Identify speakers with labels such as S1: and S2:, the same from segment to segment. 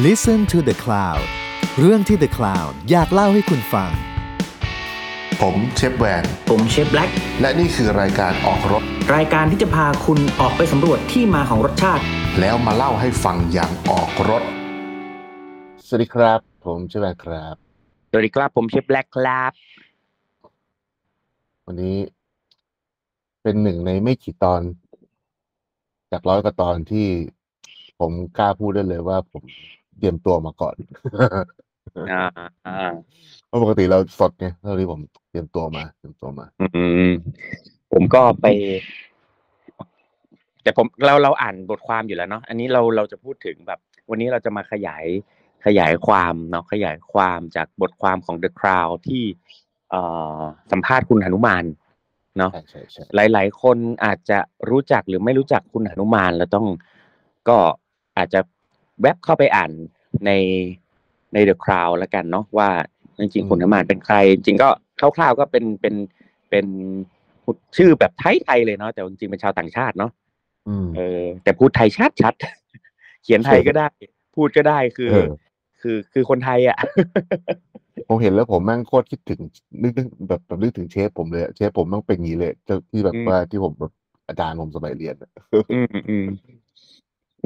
S1: Listen to the Cloud เรื่องที่ The Cloud อยากเล่าให้คุณฟัง
S2: ผมเชฟแวน
S3: ผมเชฟแบล็ก
S2: และนี่คือรายการออกรถ
S3: รายการที่จะพาคุณออกไปสำรวจที่มาของรสชาติ
S2: แล้วมาเล่าให้ฟังอย่างออกรถ สวัสดีครับ ผมเชฟแวนครับ
S3: สวัสดีครับ ผมเชฟแบล็กครับ
S2: วันนี้ เป็นหนึ่งในไม่กี่ตอน จากร้อยกว่าตอนที่ผมกล้าพูดได้เลยว่าผม เตรียมตัวมาก่อน
S3: อ่าอ่า
S2: เพราะปกติเราสดไงเท่าที่ผมเตรียมตัวมาเตรียมตัวมา
S3: อืมผมก็ไป แต่ผมเราเราอ่านบทความอยู่แล้วเนาะอันนี้เราเราจะพูดถึงแบบ วันนี้เราจะมาขยายขยายความเนาะขยายความจากบทความของ The Crown ที่เอ่อสัมภาษณ์คุณหนุมานเนาะ
S2: ใช่ใช่ใช่
S3: หลาย ๆ คนอาจจะรู้จักหรือไม่รู้จักคุณหนุมานแล้วต้องก็อาจจะ แวบเข้าไปอ่านในใน The Crown แล้วกันเนาะว่าจริงๆคุณหนุมานเป็นใคร จริงๆก็คร่าวๆก็เป็นเป็นเป็นชื่อแบบไทยๆเลยเนาะแต่จริงๆเป็นชาวต่างชาติเนาะ
S2: อืม
S3: เออ แต่พูดไทยชัดชัดๆเขียนไทยก็ได้ พูดก็ได้คือ
S2: เออ
S3: คือคือคนไทยอะ
S2: ผมเห็นแล้วผมแม่งโคตรคิดถึงนึกนึกแบบแบบนึกถึงเชฟผมเลยอะเชฟผมแม่งเป็นอย่างนี้เลยเจ้าที่แบบ
S3: อืม
S2: ว่าที่ผมแบบอาจารย์ผมสมัยเรียนอะ
S3: อืมอืม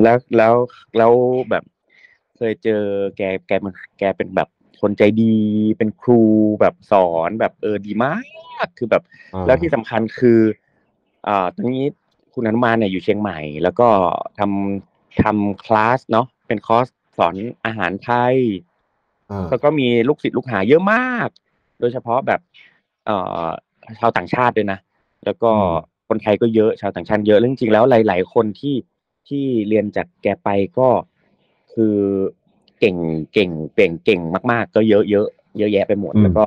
S3: แล้วแล้วแล้วแบบเคยเจอแกแกมันแกเป็นแบบคนใจดี เป็นครูแบบสอนแบบเออดีมากคือแบบ
S2: อ่า
S3: แล้วที่สำคัญคืออ่าตอนนี้คุณอนุมานเนี่ยอยู่เชียงใหม่ แล้วก็ทำทำคลาสเนาะเป็นคอร์สสอนอาหารไทย
S2: อ่า
S3: แล้วก็มีลูกศิษย์ลูกหาเยอะมาก โดยเฉพาะแบบเอ่อชาวต่างชาติด้วยนะ แล้วก็คนไทยก็เยอะ ชาวต่างชาติเยอะแล้วจริงๆแล้วหลาย ๆ คนที่ ที่เรียนจากแกไปก็คือเก่งเก่งเก่งเก่งมาก ๆ ก็เยอะเยอะเยอะแยะไปหมดแล้วก็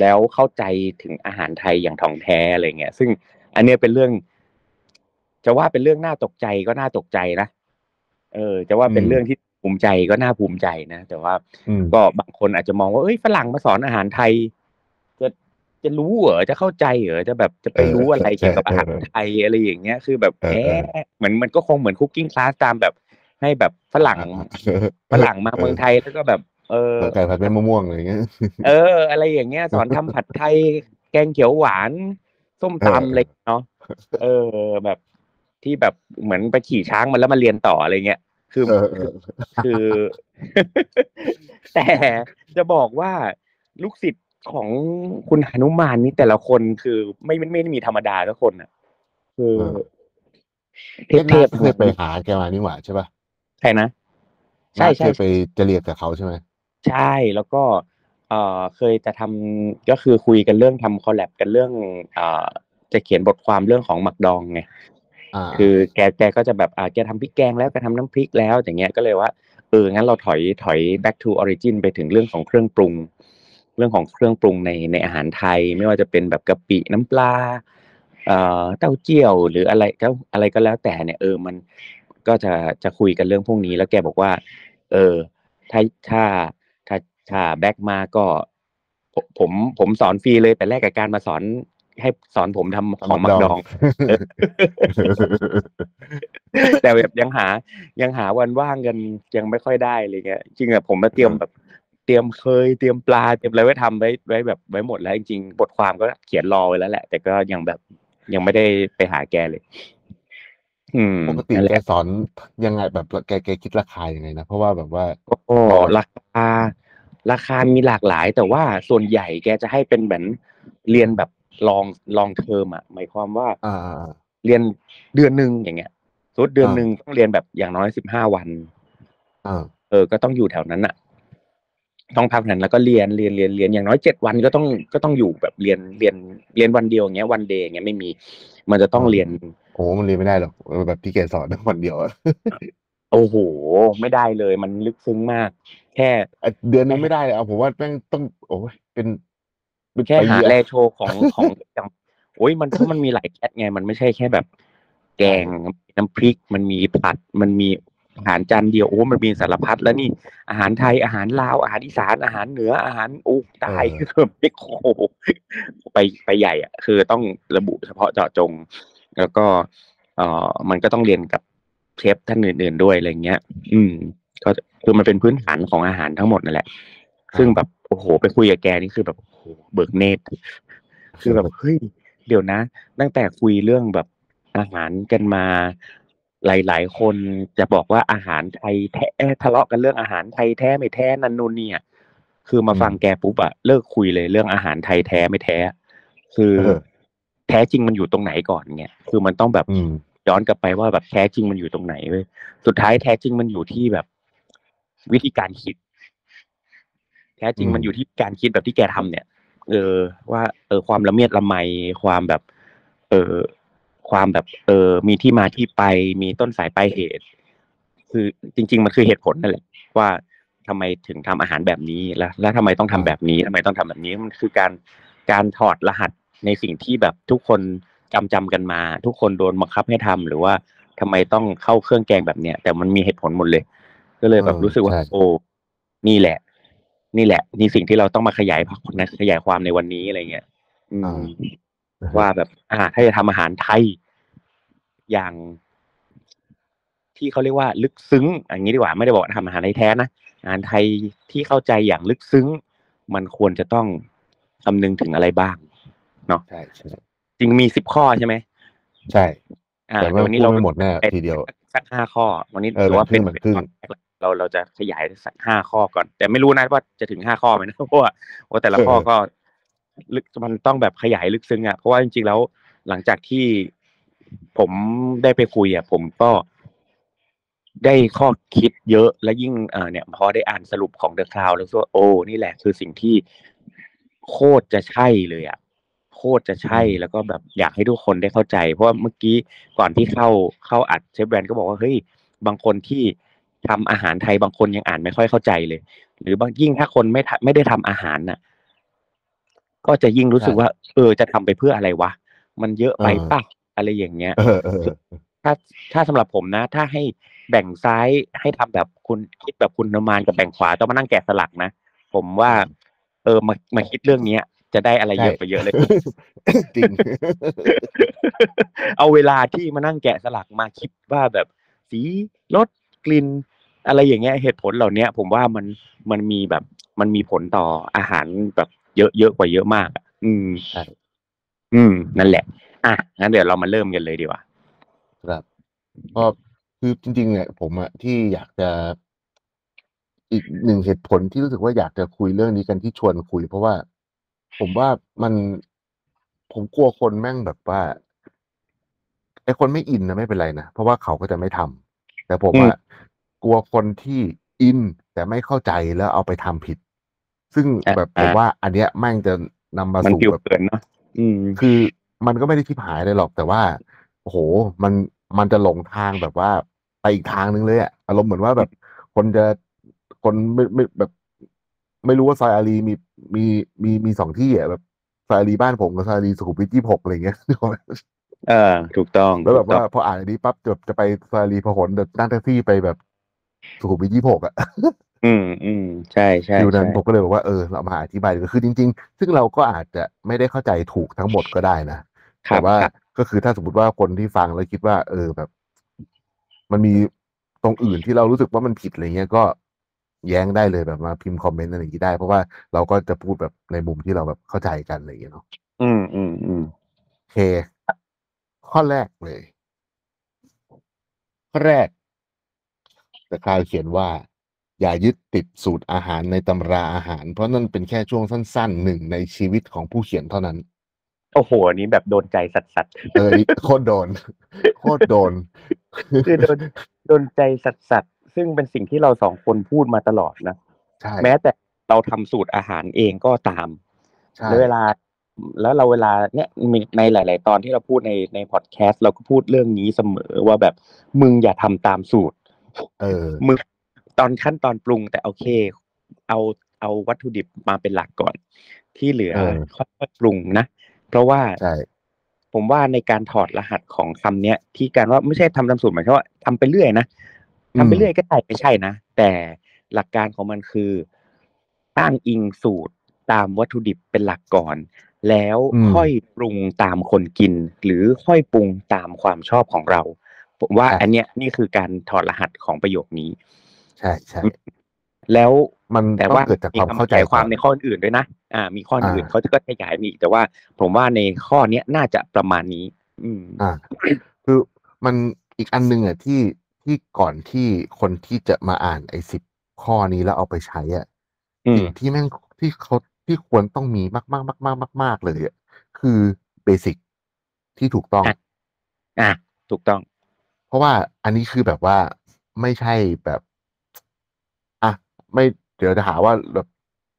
S3: แล้วเข้าใจถึงอาหารไทยอย่างท่องแท้อะไรเงี้ย ซึ่งอันเนี้ยเป็นเรื่อง จะว่าเป็นเรื่องน่าตกใจก็น่าตกใจนะเออ จะว่าเป็นเรื่องที่ภูมิใจก็น่าภูมิใจนะแต่ว่า
S2: อืม
S3: ก็บางคนอาจจะมองว่าเอ้ยฝรั่งมาสอนอาหารไทย จะจะรู้เหรอจะเข้าใจเหรอจะแบบจะไปรู้อะไรเกี่ยวกับอาหารไทยอะไรอย่างเงี้ย คือแบบ
S2: เออ
S3: แห
S2: เออ
S3: มเหมือนมันก็คงเหมือนคุกกิ้งคลาสตามแบบให้แบบฝรั่งฝรั่งมาเมืองไทยแล้วก็แบบ เออ
S2: ไก่ผัดเม็ดมะม่วงอะไรอย่างเงี้ย
S3: เออ อะไรอย่างเงี้ย สอนทำผัดไทย แกงเขียวหวาน ส้ม
S2: เออ
S3: ตำอะไรเนาะเออแบบที่แบบเหมือนไปขี่ช้างมาแล้วมาเรียนต่ออะไรเงี้ยคือ
S2: เออเออ
S3: คือ แต่จะบอกว่าลูกศิษย์ ของคุณหนุมานนี่แต่ละคนคือไม่ไม่ไม่ได้มีธรรมดาทุกคนอะ คือเท
S2: เท
S3: พ
S2: พ
S3: เทพ
S2: เคยไปหาแกมานี่หว่าใช่ป่ะ
S3: ใช่นะ ใช่
S2: นา
S3: ใช่
S2: เคยไปจะเรียนกับเขาใช่ไหม
S3: ใช่แล้วก็ เอ่อเคยจะทำก็คือคุยกันเรื่องทำคอลแลบกันเรื่องเอ่อจะเขียนบทความเรื่องของหมักดองไง
S2: อ่า
S3: คือแกแกก็จะแบบอ่าแกทำพริกแกงแล้วแกทำน้ำพริกแล้วอย่างเงี้ยก็เลยว่าเอองั้นเราถอยถอย back to origin ไปถึงเรื่องของเครื่องปรุง เรื่องของเครื่องปรุงในในอาหารไทย ไม่ว่าจะเป็นแบบกะปิน้ำปลาเอ่อเต้าเจี้ยว หรืออะไรก็อะไรก็แล้วแต่เนี่ยเออมันก็จะจะคุยกันเรื่องพวกนี้ แล้วแกบอกว่า เออถ้าถ้าถ้าถ้าแบ็กมาก็ ผมผมผมสอนฟรีเลยแต่แรกกับการมาสอนให้สอนผมทำของหมักดองเออแต่แบบยังหายังหาวันว่างกันยังไม่ค่อยได้อะไรเงี้ยจริงๆอะผมมาเตรียมแบบ เตรียมเคยเตรียมปลาเตรียมอะไรไว้ทำไว้ไว้แบบไว้หมดแล้วจริงๆบทความก็เขียนรอไว้แล้วแหละ แต่ก็ยังแบบยังไม่ได้ไปหาแกเลย อืม
S2: ปกติ
S3: นั่นแห
S2: แก
S3: ละ
S2: สอนยังไงแบบแกแกคิดราคายังไงนะเพราะว่าแบบว่า
S3: ก็ราคาราคามีหลากหลาย แต่ว่าส่วนใหญ่แกจะให้เป็นเหมือนเรียนแบบลองลองเทอมอะหมายความว่า
S2: อ่าอ่าอ่า
S3: เรียนเดือนหนึ่งอย่างเงี้ยสมมุติเดือน
S2: อ่า
S3: หนึ่งต้องเรียนแบบอย่างน้อยสิบห้าวัน
S2: อ่า
S3: เออ ก็ต้องอยู่แถวนั้นอะ ต้องพักนั้นแล้วก็เรียนเรียนเรียนเรียนอย่างน้อยเจ็ดวันก็ต้องก็ต้องอยู่แบบเรียนเรียนเรียนวันเดียวอย่างเงี้ยวันเดย์อย่างเงี้ยไม่มี มันจะต้องเรียน
S2: โอ้มันเรียนไม่ได้หรอกเออแบบที่แกสอนทั้งวันเดียวอะ
S3: โอ้โหไม่ได้เลย มันลึกซึ้งมาก แค่
S2: อะเดือนนึงไม่ได้เลยเอาผมว่าแม่งต้อง โอ้ยเป็นเป็น
S3: แค่
S2: ปี
S3: หา
S2: อะ
S3: แลโชว์ของของอย่างโอ้ยมันเพราะมันมีหลายแคทไง มันไม่ใช่แค่แบบ แกงน้ำพริกมันมีผัดมันมี อาหารจานเดียวโอ้มันมีสารพัดแล้วนี่อาหารไทยอาหารลาวอาหารอีสานอาหารเหนืออาหารโอ้ใต้คือไม่โคไปไปใหญ่อะคือต้องระบุเฉพาะเจาะจง แล้วก็ เอ่อมันก็ต้องเรียนกับเชฟท่านอื่น ๆด้วยอะไรเงี้ย อืม ก็คือมันเป็นพื้นฐานของอาหารทั้งหมดนั่นแหละ ซึ่งแบบโอ้โห ไปคุยกับแกนี่คือแบบโอ้โหเบิกเนตรคือแบบเฮ้ยเดี๋ยวนะ ตั้งแต่คุยเรื่องแบบอาหารกันมา หลาย ๆ คนจะบอกว่าอาหารไทยแท้ทะเลาะกันเรื่องอาหารไทยแท้ไม่แท้นันนูนเนี่ย คือมาฟังแกปุ๊บอะเลิกคุยเลยเรื่องอาหารไทยแท้ไม่แท้ คือ
S2: เออ
S3: แท้จริงมันอยู่ตรงไหนก่อนเนี่ยคือมันต้องแบบ
S2: อืม
S3: ย้อนกลับไปว่าแบบแท้จริงมันอยู่ตรงไหนเว้ยสุดท้ายแท้จริงมันอยู่ที่แบบ วิธีการคิด แท้จริง
S2: อืม
S3: มันอยู่ที่การคิดแบบที่แกทำเนี่ย เออ ว่า เออความละเมียดละไมความแบบ เออ ความแบบเออมีที่มาที่ไปมีต้นสายปลายเหตุ คือจริง ๆ มันคือเหตุผลนั่นแหละว่าทำไมถึงทำอาหารแบบนี้แล้วแล้วทำไมต้องทำแบบนี้ทำไมต้องทำแบบนี้มันคือการการถอดรหัสในสิ่งที่แบบทุกคนจำจำกันมา ทุกคนโดนบังคับให้ทำหรือว่าทำไมต้องเข้าเครื่องแกงแบบเนี้ยแต่มันมีเหตุผลหมดเลย ก็เลยแบบ
S2: เออ
S3: รู้สึกว่า
S2: ใช่
S3: โอ้นี่แหละ นี่แหละนี่สิ่งที่เราต้องมาขยายนะขยายความในวันนี้อะไรเงี้ยอืม ว่าแบบ อ่า ถ้าจะทำอาหารไทย อย่าง ที่เขาเรียกว่า ลึกซึ้งอย่างนี้ดีกว่าไม่ได้บอกว่าทำอาหารไทยแท้นะอาหารไทยที่เข้าใจอย่างลึกซึ้ง มันควรจะต้องคำนึงถึงอะไรบ้าง
S2: ใช่ใช่
S3: จริงมีสิบข้อใช่ไหม
S2: ใช่
S3: อ่า
S2: แต่
S3: แต่
S2: ว่า
S3: วันนี้
S2: พูด
S3: เรา
S2: ไม่หมดแน่ทีเดียว
S3: สักห้าข้อ วันนี้
S2: เออ
S3: ถือว่าเป็น
S2: แบ่งครึ่ง
S3: เป็นตอนแรกเราเราจะขยายสักห้าข้อก่อน แต่ไม่รู้นะว่าจะถึงห้าข้อไหมนะเพราะว่าเพราะแต่ละข้อก็ ลึกมันต้องแบบขยายลึกซึ้งอะเพราะว่าจริงๆแล้วหลังจากที่ผมได้ไปคุยอะผมก็ได้ข้อคิดเยอะและยิ่งเอ่อเนี่ยพอได้อ่านสรุปของ The Cloud แล้วก็โอ้นี่แหละคือสิ่งที่โคตรจะใช่เลยอะโคตรจะใช่แล้วก็แบบอยากให้ทุกคนได้เข้าใจ เพราะว่าเมื่อกี้ก่อนที่เข้าเข้าอัดเชฟแบรนด์ก็บอกว่าเฮ้ยบางคนที่ทำอาหารไทยบางคนยังอ่านไม่ค่อยเข้าใจเลย หรือบางยิ่งถ้าคนไม่ไม่ได้ทำอาหารน่ะ ก็จะยิ่งรู้สึกว่า เออจะทำไปเพื่ออะไรวะมันเยอะไป
S2: เออ
S3: ป่ะอะไรอย่างเงี้ย
S2: เออเออ
S3: ถ้าถ้าสำหรับผมนะ ถ้าให้แบ่งซ้ายให้ทำแบบคุณคิดแบบคุณนมานกับแบ่งขวาต้องมานั่งแกะสลักนะผมว่า เออมามาคิดเรื่องเนี้ยจะได้อะไรเยอะ
S2: ใช่
S3: ไปเยอะเลย
S2: จริง
S3: เอาเวลาที่มานั่งแกะสลักมาคิดว่าแบบสีรสกลิ่นอะไรอย่างเงี้ยเหตุผลเหล่าเนี้ยผมว่ามันมันมีแบบมันมีผลต่ออาหารแบบ เยอะเยอะกว่าเยอะมากอะอืม
S2: ใช่
S3: อืม นั่นแหละ อะงั้นเดี๋ยวเรามาเริ่มกันเลยดีกว่า
S2: ครับก็คือจริงๆเนี่ยผมอะที่อยากจะอีกหนึ่งเหตุผลที่รู้สึกว่าอยากจะคุยเรื่องนี้กันที่ชวนคุย เพราะว่าผมว่ามันผมกลัวคนแม่งแบบว่าไอ้คนไม่อินนะไม่เป็นไรนะเพราะว่าเขาก็จะไม่ทำแต่ผม
S3: อืม
S2: อะกลัวคนที่อินแต่ไม่เข้าใจแล้วเอาไปทำผิด ซึ่ง
S3: อะ
S2: แบบผม
S3: อะ
S2: ว่า อันเนี้ยแม่งจะนำมา
S3: มัน
S2: สู่
S3: ปิว
S2: แบบ
S3: เกินเนาะอืม
S2: คือมันก็ไม่ได้ทิพหายเลยหรอกแต่ว่าโอ้โห มันมันจะหลงทางแบบว่าไปอีกทางนึงเลยอะอารมณ์เหมือนว่าแบบคนจะคนไม่ไม่แบบ ไม่รู้ว่าซอยอารีมีมีมีมีสองที่อะแบบซอยอารีบ้านผมกับซอยอารีสุขุมวิทยี่หกอะไรอย่างเงี้ย
S3: เออถูกต้อง
S2: แล้วแบบ
S3: ถูกต้
S2: ว่า
S3: อง
S2: พออ่านอันนี้ปั๊บจะจะไปซอยอารีพหลโยธินนั่งแท็กซี่ไปแบบสุขุมวิทยี่หกอะ
S3: อืมอืมใช่ใช่
S2: feel นั้น
S3: ใช่
S2: ผมก็เลยบอกว่าเออเรามาอธิบายดีกว่าคือจริง ๆ ซึ่งเราก็อาจจะไม่ได้เข้าใจถูกทั้งหมดก็ได้นะ
S3: ครั
S2: แต่
S3: บ
S2: ว่า
S3: ครับ
S2: ก็คือถ้าสมมติว่าคนที่ฟังแล้วคิดว่า เออแบบ มันมีตรงอื่นที่เรารู้สึกว่ามันผิดอะไรเงี้ยก็แย้งได้เลยแบบมาพิมพ์คอมเมนต์อะไรอย่างนี้ได้ เพราะว่าเราก็จะพูดแบบในมุมที่เราแบบเข้าใจกันอะไรอย่างเงี้ยเนาะ
S3: อืมอืมอืม
S2: โอเค ข้อแรกเลย ข้อแรกแต่คลาวเขียนว่า อย่ายึดติดสูตรอาหารในตำราอาหาร เพราะนั่นเป็นแค่ช่วงสั้นๆหนึ่งในชีวิตของผู้เขียนเท่านั้น
S3: โอ้โหอันนี้แบบโดนใจสัสสัส
S2: เออนี่โคตรโดน โคตรโดน
S3: คือโดนโดนใจสัสสัสซึ่งเป็นสิ่งที่เราสองคนพูดมาตลอดนะ
S2: ใช่
S3: แม้แต่เราทำสูตรอาหารเองก็ตาม
S2: ใช่
S3: แล้วเวลา แล้วเราเวลาเนี่ยมีในหลาย ๆ ตอนที่เราพูดในในพอดแคสต์เราก็พูดเรื่องนี้เสมอว่าแบบมึงอย่าทำตามสูตร
S2: เออ
S3: มึง ตอนขั้นตอนปรุงแต่โอเค เอาเอาวัตถุดิบมาเป็นหลักก่อน ที่เหลือ
S2: เออ
S3: ค่อยๆปรุงนะ เพราะว่า
S2: ใช่
S3: ผมว่าในการถอดรหัสของคำเนี้ย ที่การว่าไม่ใช่ทำตามสูตรหมายความว่าทำไปเรื่อยนะทำไปเรื่อยก็ได้ไม่ใช่นะ แต่หลักการของมันคือตั้งอิงสูตรตามวัตถุดิบเป็นหลักก่อน แล้วค่อยปรุงตามคนกิน หรือค่อยปรุงตามความชอบของเรา ผมว่าอันเนี้ยนี่คือการถอดรหัสของประโยคนี้
S2: ใช่ใช่
S3: แล้ว
S2: มัน
S3: แต่
S2: ต้อง
S3: ว่า
S2: เกิดจากความเข้าใจ
S3: ขยายความ
S2: ก่อน
S3: ในข้ออื่นด้วยนะอ่า มีข้ออื่น
S2: อ่า
S3: เขาจะก็ขยายมีอีกแต่ว่า ผมว่าในข้อเนี้ยน่าจะประมาณนี้ อืม
S2: อ่าคือมันอีกอันหนึงอะที่ที่ก่อนที่คนที่จะมาอ่านไอ้สิบข้อนี้แล้วเอาไปใช้อะ
S3: อืม
S2: สิ่งที่แม่งที่เขาที่ควรต้องมีมากมากมากมากมากมากเลยอะคือเบสิกที่ถูกต้อง
S3: อะอ่าถูกต้อง
S2: เพราะว่าอันนี้คือแบบว่าไม่ใช่แบบอะ ไม่เดี๋ยวจะหาว่าแบบ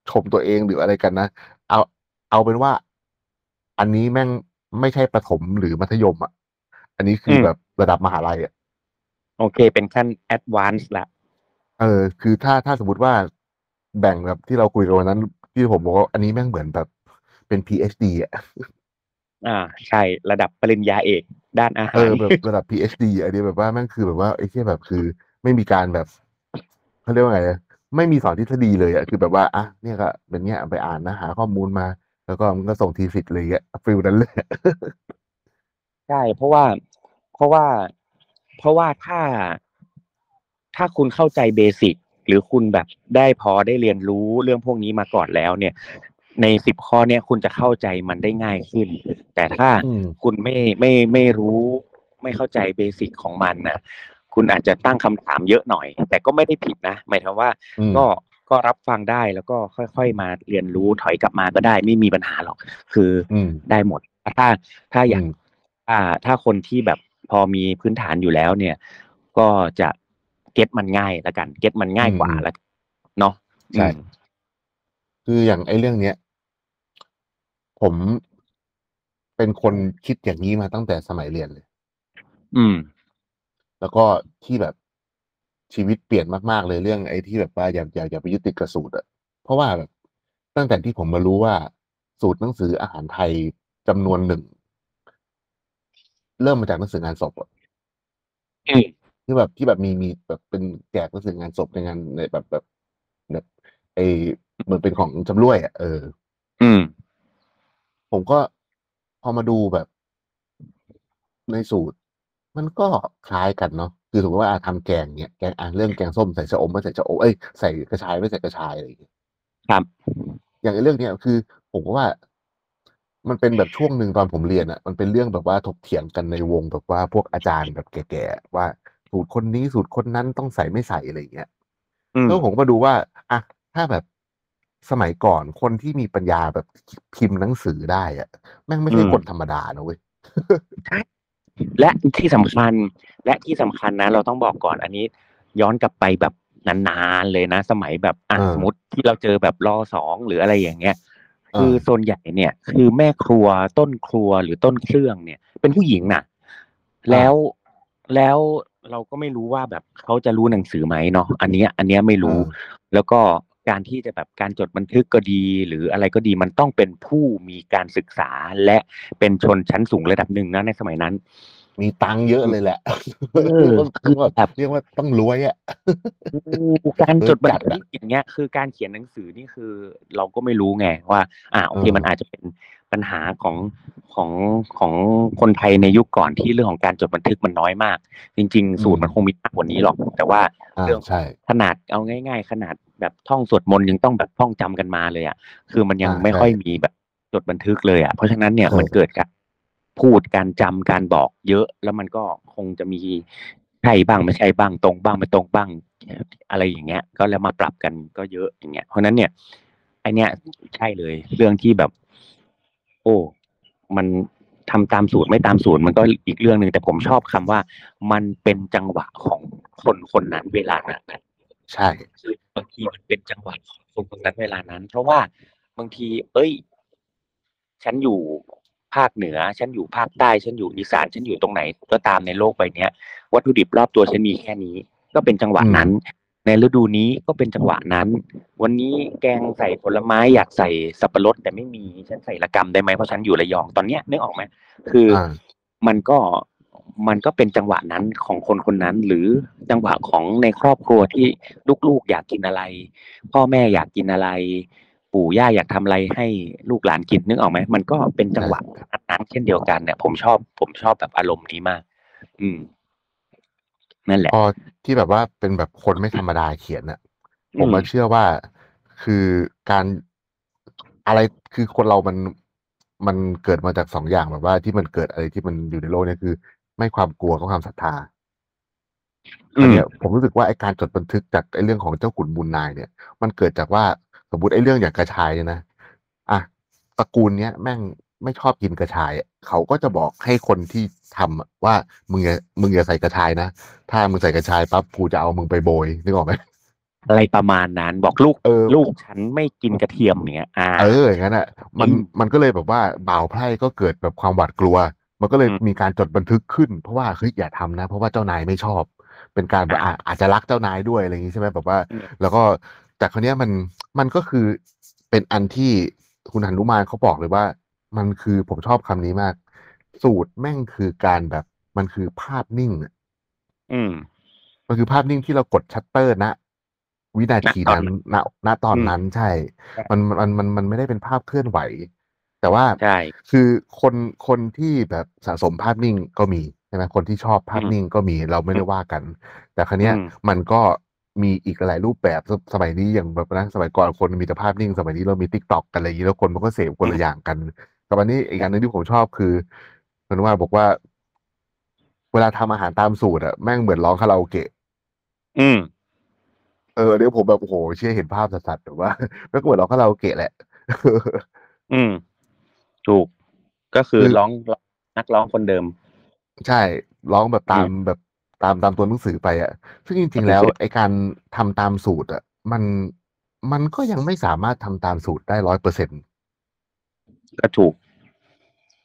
S2: ชมตัวเองหรืออะไรกันนะ เอาเอาเป็นว่า อันนี้แม่งไม่ใช่ประถมหรือมัธยมอะ อันนี้คืออ
S3: ม
S2: แบบระดับมหาลัยอะ
S3: โอเค เป็นขั้นแอดวานซ์ละ
S2: เออ คือถ้าถ้าสมมติว่าแบ่งแบบที่เราคุยกันวันนั้น ที่ผมบอกว่าอันนี้แม่งเหมือนแบบเป็น PhD อะ
S3: อ่า ใช่ ระดับปริญญาเอกด้านอา
S2: เอ
S3: หาร
S2: อแบบระดับ PhD อะอันนี้แบบว่าแม่งคือแบบว่าไอ้ที่แบบคือ ไม่มีการแบบเขาเรียกว่าไงอะ ไม่มีสอนทฤษฎีเลยอะคือแบบว่าอะเนี่ยก็เป็นเนี้ยไปอ่านนะหาข้อมูลมา แล้วก็มันก็ส่งทีสิทธิ์เลยอะฟิลนั้นเลย
S3: ใช่ เพราะว่า เพราะว่า เพราะว่าถ้า ถ้าคุณเข้าใจเบสิกหรือคุณแบบได้พอได้เรียนรู้เรื่องพวกนี้มาก่อนแล้วเนี่ย ในสิบข้อเนี่ยคุณจะเข้าใจมันได้ง่ายขึ้น แต่ถ้า
S2: อืม
S3: คุณไม่ไม่ไม่รู้ ไม่เข้าใจเบสิกของมันนะ คุณอาจจะตั้งคำถามเยอะหน่อย แต่ก็ไม่ได้ผิดนะ หมายถึงว่า
S2: อืม
S3: ก็ก็รับฟังได้แล้วก็ค่อย ๆ มาเรียนรู้ถอยกลับมาก็ได้ไม่มีปัญหาหรอก คือ
S2: อืม
S3: ได้หมด ถ้าถ้าอยาก
S2: อืม
S3: ถ้าถ้าคนที่แบบพอมีพื้นฐานอยู่แล้วเนี่ย ก็จะเก็ตมันง่ายละกัน เก็ตมันง่ายกว่า
S2: อืม
S3: แล้วเนาะ
S2: ใช่
S3: อืม
S2: คืออย่างไอ้เรื่องเนี้ย ผมเป็นคนคิดอย่างนี้มาตั้งแต่สมัยเรียนเลย
S3: อืม
S2: แล้วก็ที่แบบชีวิตเปลี่ยนมากๆเลยเรื่องไอ้ที่แบบว่าอย่าอย่าอย่าไปยึดติดกับสูตรอะเพราะว่าแบบตั้งแต่ที่ผมมารู้ว่าสูตรหนังสืออาหารไทยจำนวนหนึ่ง เริ่มมาจากหนังสืองานศพอะ
S3: อืม
S2: ที่แบบที่แบบมีมีแบบเป็นแจกหนังสืองานศพในงานในแบบแบบแบบไอ้เหมือนเป็นของจำรวยอะเออ
S3: อืม
S2: ผมก็พอมาดูแบบในสูตร มันก็คล้ายกันเนาะคือสมมติว่าอะทำแกงเนี่ยแกงอะเรื่องแกงส้มใส่ชะอมไม่ใส่ชะอมเอ้ยใส่กระชายไม่ใส่กระชายอะไรอย่างเงี้ย
S3: ครับ
S2: อย่างไอ้เรื่องเนี้ยคือ ผมก็ว่า มันเป็นแบบช่วงหนึ่งตอนผมเรียนอะ มันเป็นเรื่องแบบว่าถกเถียงกันในวงแบบว่าพวกอาจารย์แบบแก่ๆว่าสูตรคนนี้สูตรคนนั้นต้องใส่ไม่ใส่อะไรอย่างเงี้ย
S3: อืม
S2: แล้วผมก็มาดูว่าอะถ้าแบบสมัยก่อนคนที่มีปัญญาแบบพิมพ์หนังสือได้อะแม่งไม่ใช่
S3: อืม
S2: คนธรรมดานะเว้ย
S3: และที่สำคัญและที่สำคัญนะ เราต้องบอกก่อนอันนี้ ย้อนกลับไปแบบนานๆเลยนะ สมัยแบบอะ
S2: เออ
S3: สมมติที่เราเจอแบบรอสองหรืออะไรอย่างเงี้ย
S2: เออ
S3: คือส่วนใหญ่เนี่ย คือแม่ครัวต้นครัวหรือต้นเครื่องเนี่ย เป็นผู้หญิงน่ะแล้วแล้วเราก็ไม่รู้ว่าแบบเขาจะรู้หนังสือไหมเนาะอันเนี้ย อันเนี้ยไม่รู้
S2: เออ
S3: แล้วก็ การที่จะแบบการจดบันทึกก็ดี หรืออะไรก็ดีมันต้องเป็นผู้มีการศึกษาและเป็นชนชั้นสูงระดับหนึ่งนะในสมัยนั้น
S2: มีตังค์เยอะเลยแหละ
S3: เออ
S2: คือแบบ
S3: แบบ
S2: เรียกว่าต้องรวยอะ
S3: การจดบัน
S2: จัด
S3: ทึ
S2: อะ
S3: กอย่างเงี้ย คือการเขียนหนังสือนี่คือ เราก็ไม่รู้ไงว่า อ่าโอเค
S2: เออ
S3: มันอาจจะเป็นปัญหาของของของคนไทยในยุคก่อนที่เรื่องของการจดบันทึกมันน้อยมาก จริง ๆ สูตรมันคงมีมากกว่านี้หรอก แต่ว่า
S2: อ่า
S3: เรื่อง
S2: ใช่
S3: ขนาดเอาง่าย ๆ ขนาด แบบท่องสวดมนต์ยังต้องแบบท่องจำกันมาเลยอะคือมันยัง
S2: อ่า
S3: ไม่
S2: ใช่
S3: ค่อยมีแบบจดบันทึกเลยอะเพราะฉะนั้นเนี่ย
S2: เออ
S3: มันเกิดการพูดการจำการบอกเยอะ แล้วมันก็คงจะมีใช่บ้างไม่ใช่บ้างตรงบ้างไม่ตรงบ้างอะไรอย่างเงี้ย ก็แล้วมาปรับกันก็เยอะอย่างเงี้ย เพราะฉะนั้นเนี่ยไอเนี้ยใช่เลย เรื่องที่แบบ โอ้มันทำตามสูตรไม่ตามสูตรมันก็อีกเรื่องหนึ่งแต่ผมชอบคำว่า มันเป็นจังหวะของคนคนนั้นเวลานั้น
S2: ใช่
S3: คือบางทีมันเป็นจังหวะของคนคนนั้นเวลานั้น เพราะว่าบางที เอ้ย ฉันอยู่ภาคเหนือ ฉันอยู่ภาคใต้ ฉันอยู่อีสาน ฉันอยู่ตรงไหนก็ตามในโลกใบเนี้ย วัตถุดิบรอบตัวฉันมีแค่นี้ ก็เป็นจังหวะนั้น ในฤดูนี้ก็เป็นจังหวะนั้น วันนี้แกงใส่ผลไม้อยากใส่สับปะรดแต่ไม่มี ฉันใส่ละกำได้ไหมเพราะฉันอยู่ระยอง ตอนเนี้ยนึกออกไหม คืออ
S2: อ่า
S3: มันก็ มันก็เป็นจังหวะนั้นของคนคนนั้น หรือจังหวะของในครอบครัวที่ลูกๆอยากกินอะไร พ่อแม่อยากกินอะไร ปู่ย่าอยากทำอะไรให้ลูกหลานกินนึกออกไหมมันก็เป็นจังหวะนั้นๆเช่นเดียวกันเนี่ย ผมชอบ ผมชอบแบบอารมณ์นี้มาก อืม นั่นแหละ
S2: พอที่แบบว่าเป็นแบบคนไม่ธรรมดาเขียนน่ะผม
S3: อืม
S2: มาเชื่อว่าคือการอะไรคือคนเรามันมันเกิดมาจากสองอย่างแบบว่าที่มันเกิดอะไรที่มันอยู่ในโลกเนี่ยคือ ไม่ความกลัวก็ความศรัทธา
S3: อื
S2: อัน
S3: ม
S2: เนี้ยผมรู้สึกว่าไอ้การจดบันทึกจากไอ้เรื่องของเจ้าขุนบุญนายเนี่ย มันเกิดจากว่าสมมติไอ้เรื่องอย่างกระชายเนี่ยนะอะตระกูลเนี้ยแม่งไม่ชอบกินกระชายอะเขาก็จะบอกให้คนที่ทำอะว่ามึงอย่ามึงอย่าใส่กระชายนะ ถ้ามึงใส่กระชายปั๊บกูจะเอามึงไปโบยนึกออกไหม
S3: อะไรประมาณนั้นบอกลูก
S2: เออ
S3: ลูกฉันไม่กินกระเทียมเนี้ยอ่า
S2: เอออย่างนั้นอะมัน
S3: อืม
S2: มันก็เลยแบบว่าบ่าวไพร่ก็เกิดแบบความหวาดกลัว มันก็เลย
S3: อืม
S2: มีการจดบันทึกขึ้น เพราะว่าเฮ้ยอย่าทำนะ เพราะว่าเจ้านายไม่ชอบ เป็นการแบบ
S3: อ่า
S2: อะอาจจะรักเจ้านายด้วยอะไรอย่างงี้ใช่ไหมแบบว่า
S3: อืม
S2: แล้วก็แต่คราวเนี้ยมันมันก็คือเป็นอันที่คุณหนุมานเขาบอกเลยว่า มันคือผมชอบคำนี้มาก สูตรแม่งคือการแบบ มันคือภาพนิ่งอะ
S3: อืม
S2: มันคือภาพนิ่งที่เรากดชัตเตอร์ณวินาทีนั้นณณตอนนั้นใช่
S3: ใช่
S2: มันมันมันมันไม่ได้เป็นภาพเคลื่อนไหว แต่ว่า
S3: ใช่
S2: คือคนคนที่แบบสะสมภาพนิ่งก็มีใช่ไหมคนที่ชอบภาพ
S3: อืม
S2: นิ่งก็มีเราไม่ได้ว่ากัน แต่ครั้เนี้ย
S3: อืม
S2: มันก็มีอีกหลายรูปแบบสสมัยนี้อย่างแบบนะสมัยก่อนคนมีแต่ภาพนิ่ง สมัยนี้เรามีทิกตอกกันอะไรอย่างนี้แล้วคนมันก็เสพคนละอย่างกันแต่วันนี้อีกอันหนึงที่ผมชอบคือมันว่าบอกว่า เวลาทำอาหารตามสูตรอะแม่งเหมือนร้องคาราโอเกะ
S3: อืม
S2: เออเดี๋ยวผมแบบโอ้โหเชื่อเห็นภาพสัสๆแต่ว่าแม่งก็เหมือนร้องคาราโอเกะแหละ
S3: อืม ถูกก็คือ
S2: คือ
S3: ร้องนักร้องคนเดิม
S2: ใช่ร้องแบบตาม
S3: อืม
S2: แบบตามตามตัวหนังสือไปอะซึ่งจริง ๆ แล้วไอการทำตามสูตรอะมันมันก็ยังไม่สามารถทำตามสูตรได้ร้อยเปอร์เซ็นต์
S3: ก็ถูก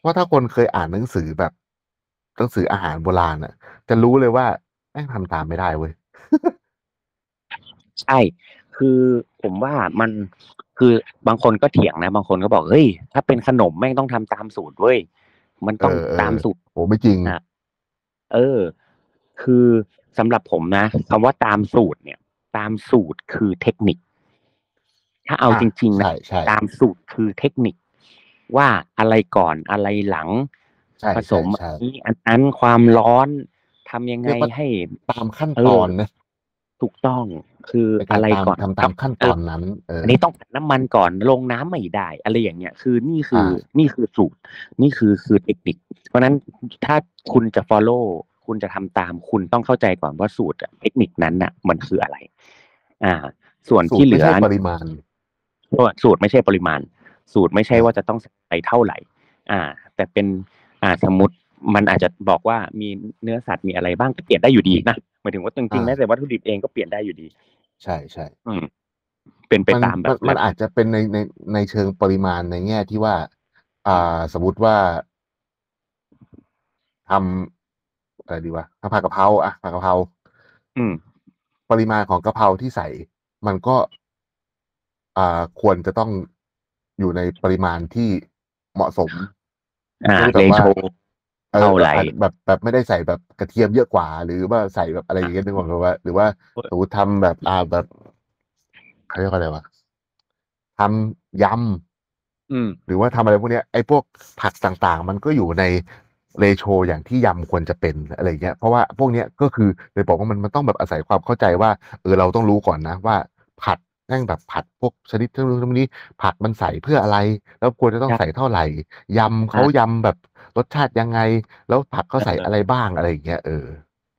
S2: ว่าถ้าคนเคยอ่านหนังสือแบบหนังสืออาหารโบราณอะจะรู้เลยว่าแม่งทำตามไม่ได้เว้ย
S3: ใช่ คือผมว่ามัน คือบางคนก็เถียงนะ บางคนก็บอกเฮ้ยถ้าเป็นขนมแม่งต้องทำตามสูตรเว้ยมันต้อง
S2: เออเออ
S3: ตามสูตร
S2: โหไม่จริง
S3: อะเออ คือสำหรับผมนะคำว่าตามสูตรเนี่ย ตามสูตรคือเทคนิค ถ้าเอา
S2: อะ
S3: จริงๆนะ
S2: ใช่ใช่
S3: ตามสูตรคือเทคนิค ว่าอะไรก่อนอะไรหลัง
S2: ใช่
S3: ผสม
S2: ใช่
S3: อัน
S2: ใช่
S3: นี้อันนั้นความร้อนทำยังไง
S2: เรียกว่า
S3: ให้
S2: ตามขั้น
S3: เออ
S2: ตอนนะ
S3: ถูกต้องคือ
S2: เป็นการ
S3: อะไร
S2: ตาม
S3: ก่อน
S2: ทำตามขั้นตอนนั้นเออ
S3: อันนี้ต้องผัดน้ำมันก่อนลงน้ำไม่ได้ อะไรอย่างเงี้ย คือนี่คือ
S2: อ่า
S3: นี่คือสูตร นี่คือคือเทคนิคเพราะฉะนั้นถ้าคุณจะ follow คุณจะทำตามคุณต้องเข้าใจก่อนว่าสูตรอะเทคนิคนั้นน่ะ มันคืออะไร อ่า ส่วน
S2: สูต
S3: ที่
S2: ร
S3: เหลื
S2: ไม่
S3: อ
S2: ใช่ปริมาณ
S3: สูตรไม่ใช่ปริมาณ สูตรไม่ใช่
S2: เออ
S3: ว่าจะต้องใส่เท่าไหร่ อ่า แต่เป็นอ่าสมมติมันอาจจะบอกว่ามีเนื้อสัตว์มีอะไรบ้างก็เปลี่ยนได้อยู่ดีนะ หมายถึงว่าจริงๆแม้แต่วัตถุดิบเองก็เปลี่ยนได้อยู่ดี
S2: ใช่ใช่
S3: อืมเป็นไป
S2: มัน
S3: ตามแบ
S2: มั
S3: บ
S2: นมันอาจจะเป็นในในในเชิงปริมาณในแง่ที่ว่า อ่า สมมติว่าทำอะไรดีวะทำผัดกะเพราอะผัดกะเพรา
S3: อืม
S2: ปริมาณของกะเพราที่ใส่ มันก็ อ่าควรจะต้องอยู่ในปริมาณที่เหมาะสม
S3: อ่า
S2: ไม่
S3: เล
S2: ได้แบบว่า
S3: โช
S2: เออ
S3: เท่าไหร่
S2: แบบแบบแบบไม่ได้ใส่แบบกระเทียมเยอะกว่า หรือว่าใส่แบบอะไรอย่างเงี้ยนึกออกไหมว่า หรือว่าสมมติทำแบบอ่าแบบเขาเรียกว่าอะไรวะทำยำ
S3: อืม
S2: หรือว่าทำอะไรพวกเนี้ยไอ้พวกผักต่างๆ มันก็อยู่ในเรโชอย่างที่ยำควรจะเป็นอะไรอย่างเงี้ยเพราะว่าพวกเนี้ยก็คือเลยบอกว่ามันมันต้องแบบอาศัยความเข้าใจว่าเออเราต้องรู้ก่อนนะว่า ผัด แม่งแบบผัดพวกชนิดที่นู้นนี้ ผักมันใส่เพื่ออะไร แล้วควรจะต้อง
S3: ครับ
S2: ใส่เท่าไหร่ยำเขายำแบบรสชาติยังไง แล้วผักเขาใส่
S3: เอออ
S2: อะไรบ้างอะไรอย่างเงี้ยเออ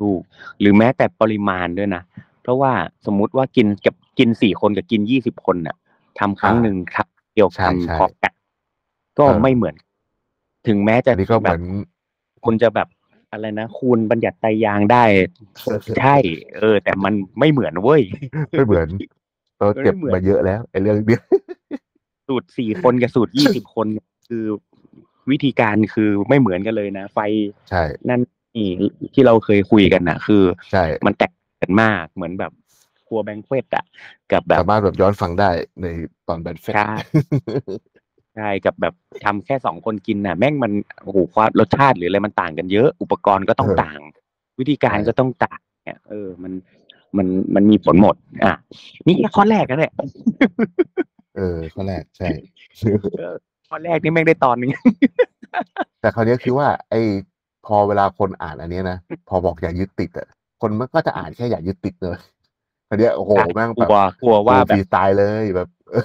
S3: ถูก หรือแม้แต่ปริมาณด้วยนะ เพราะว่าสมมุติว่ากินกับกินสี่คนกับกินยี่สิบคนน่ะทำครั้ง
S2: อ่า
S3: หนึ่งครับเดียว
S2: ใช่ใช่
S3: ทำพร้อมกันก็
S2: เออ
S3: ไม่เหมือน ถึงแม้จะ
S2: อันนี้ก็เห
S3: แบ
S2: มื
S3: บ
S2: อน
S3: คุณจะแบบอะไรนะคูณบัญญัติไตรยางได้ ใช่ เออ แต่มันไม่เหมือนเว้ย
S2: ไม่เหมือน เราเจ็บ
S3: ไม่เหมือน
S2: มาเยอะแล้วไอ้เรื่องเนี้ย
S3: สูตรสี่คนกับสูตรยี่สิบคนเนี่ยคือวิธีการคือไม่เหมือนกันเลยนะ ไฟ
S2: ใช่
S3: นั่นนี่ที่เราเคยคุยกันนะคือ
S2: ใช่
S3: มันแตกต่างกันมากเหมือนแบบครัวแบงเควตอะกับแบบ
S2: สามารถแบบย้อนฟังได้ในตอนแบนเฟส
S3: ใช่ใช่กับแบบทำแค่สองคนกินน่ะ แม่งมันโอ้โหความรสชาติหรืออะไรมันต่างกันเยอะ อุปกรณ์ก็ต้อง
S2: เออ
S3: ต่าง วิธีการ
S2: ใช่
S3: ก็ต้องต่างเนี่ยเออ มัน มันมันมีผลหมด อะ นี่แค่ข้อแรกนะเนี่ย
S2: เออข้อแรกใช่
S3: ข้อแรกนี่แม่งได้ตอนหนึง
S2: แต่คราวเนี้ยคือว่า ไอ้พอเวลาคนอ่านอันเนี้ยนะพอบอกอย่ายึดติดอะคคนมันก็จะอ่านแค่อยากยึดติดเลยคราวเนี้ยโอ้โห
S3: ใช่
S2: แม่ง
S3: ก
S2: แบบ
S3: ลัวกลัวว่า
S2: ฟ
S3: แบ
S2: รี
S3: บ
S2: สไตล์เลยแบบเออ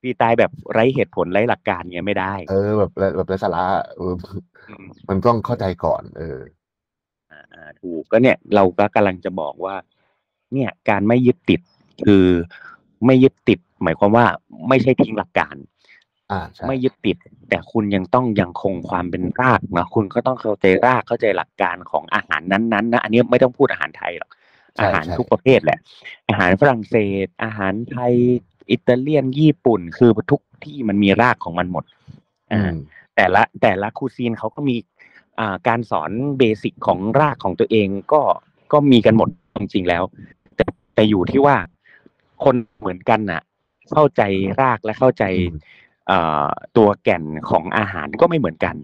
S3: ฟรีตายแบบไร้เหตุผลไร้หลักการเงี้ยไม่ได้
S2: เออแบบแบบไร้สาระเออ
S3: ม
S2: มันต้องเข้าใจก่อน เออ
S3: อ่าอ่าถูกก็เนี่ยเราก็กำลังจะบอกว่า เนี่ยการไม่ยึดติดคือไม่ยึดติด หมายความว่าไม่ใช่ทิ้งหลักการ
S2: อ่าใช่
S3: ไม่ยึดติด แต่คุณยังต้องยังคงความเป็นรากนะคุณก็ต้องเข้าใจรากเข้าใจหลักการของอาหารนั้นๆนะอันนี้ไม่ต้องพูดอาหารไทยหรอก
S2: ใช่
S3: อาหาร
S2: ใช่
S3: ทุกประเภทแหละ อาหารฝรั่งเศส อาหารไทย อิตาเลียนญี่ปุ่น คือทุกที่มันมีรากของมันหมด
S2: อื
S3: อ่า มแต่ละแต่ละคูซีนเขาก็มีอ่า การสอนเบสิกของรากของตัวเองก็ก็มีกันหมดจริงๆแล้ว แต่แต่อยู่ที่ว่าคนเหมือนกันน่ะ เข้าใจรากและเข้าใจ
S2: อืม
S3: เอ่อตัวแก่นของอาหารก็ไม่เหมือนกัน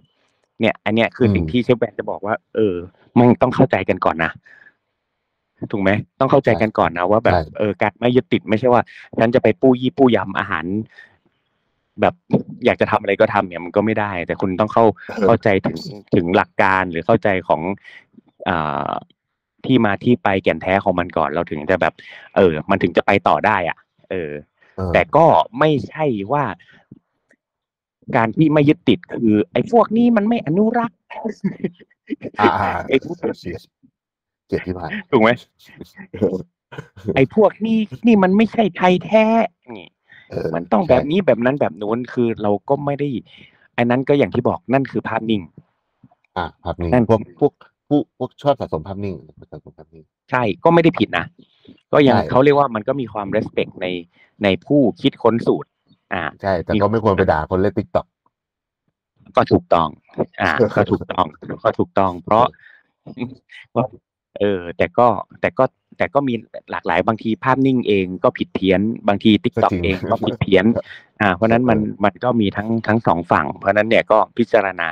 S3: เนี่ย อันเนี้ยคืออ
S2: ม
S3: สิ่งที่เชฟแบนจะบอกว่า เออ มันต้องเข้าใจกันก่อนนะถูกไหมต้องเข้าใจกันก่อนนะว่าแบบ
S2: ใช่
S3: เออการไม่ยึดติดไม่ใช่ว่าฉันจะไปปู้ยี่ปู้ยำอาหาร แบบอยากจะทำอะไรก็ทำเนี่ยมันก็ไม่ได้ แต่คุณต้องเข้าเข้าใจถึงถึงหลักการหรือเข้าใจของอ่าที่มาที่ไปแก่นแท้ของมันก่อนเราถึงจะแบบ เออ มันถึงจะไปต่อได้อะ เออ
S2: เออ
S3: แต่ก็ไม่ใช่ว่า การที่ไม่ยึดติดคือ ไอ้พวกนี้มันไม่อนุรักษ์
S2: อ่าอ่า
S3: ไอ้พวก
S2: เสียเกลียดที่ผ่าน
S3: ถูกไหมไอ้พวกนี้นี่มันไม่ใช่ไทยแท้นี่
S2: เออ
S3: มันต้อง
S2: ใช่
S3: แบบนี้แบบนั้นแบบนู้นคือเราก็ไม่ได้อันนั้นก็อย่างที่บอกนั่นคือภาพนิ่ง
S2: อ่าภาพนิ่ง
S3: นั่น
S2: พวกพวกพวกพวกชอบสะสมภาพนิ่งสะสมภาพนิ่ง
S3: ใช่ก็ไม่ได้ผิดนะ ก็ยัง
S2: ใช่
S3: เขาเรียกว่ามันก็มีความ respect ในในผู้คิดค้นสูตร อ่า
S2: ใช่ แต่ก็ไม่ควรไปด่าคนเล่น TikTok ก็
S3: ถูกต้อง อ่า ก็ถูกต้อง ก็ถูกต้อง เพราะว่า เออ แต่ก็แต่ก็แต่ก็มีหลากหลายบางทีภาพนิ่งเองก็ผิดเพี้ยน บางทีติ๊กต็อก
S2: ก็จริง
S3: เองก็ผิดเพี้ยน อ่า เพราะฉะนั้นมันมันก็มีทั้งทั้งสองฝั่ง เพราะฉะนั้นเนี่ยก็พิจารณา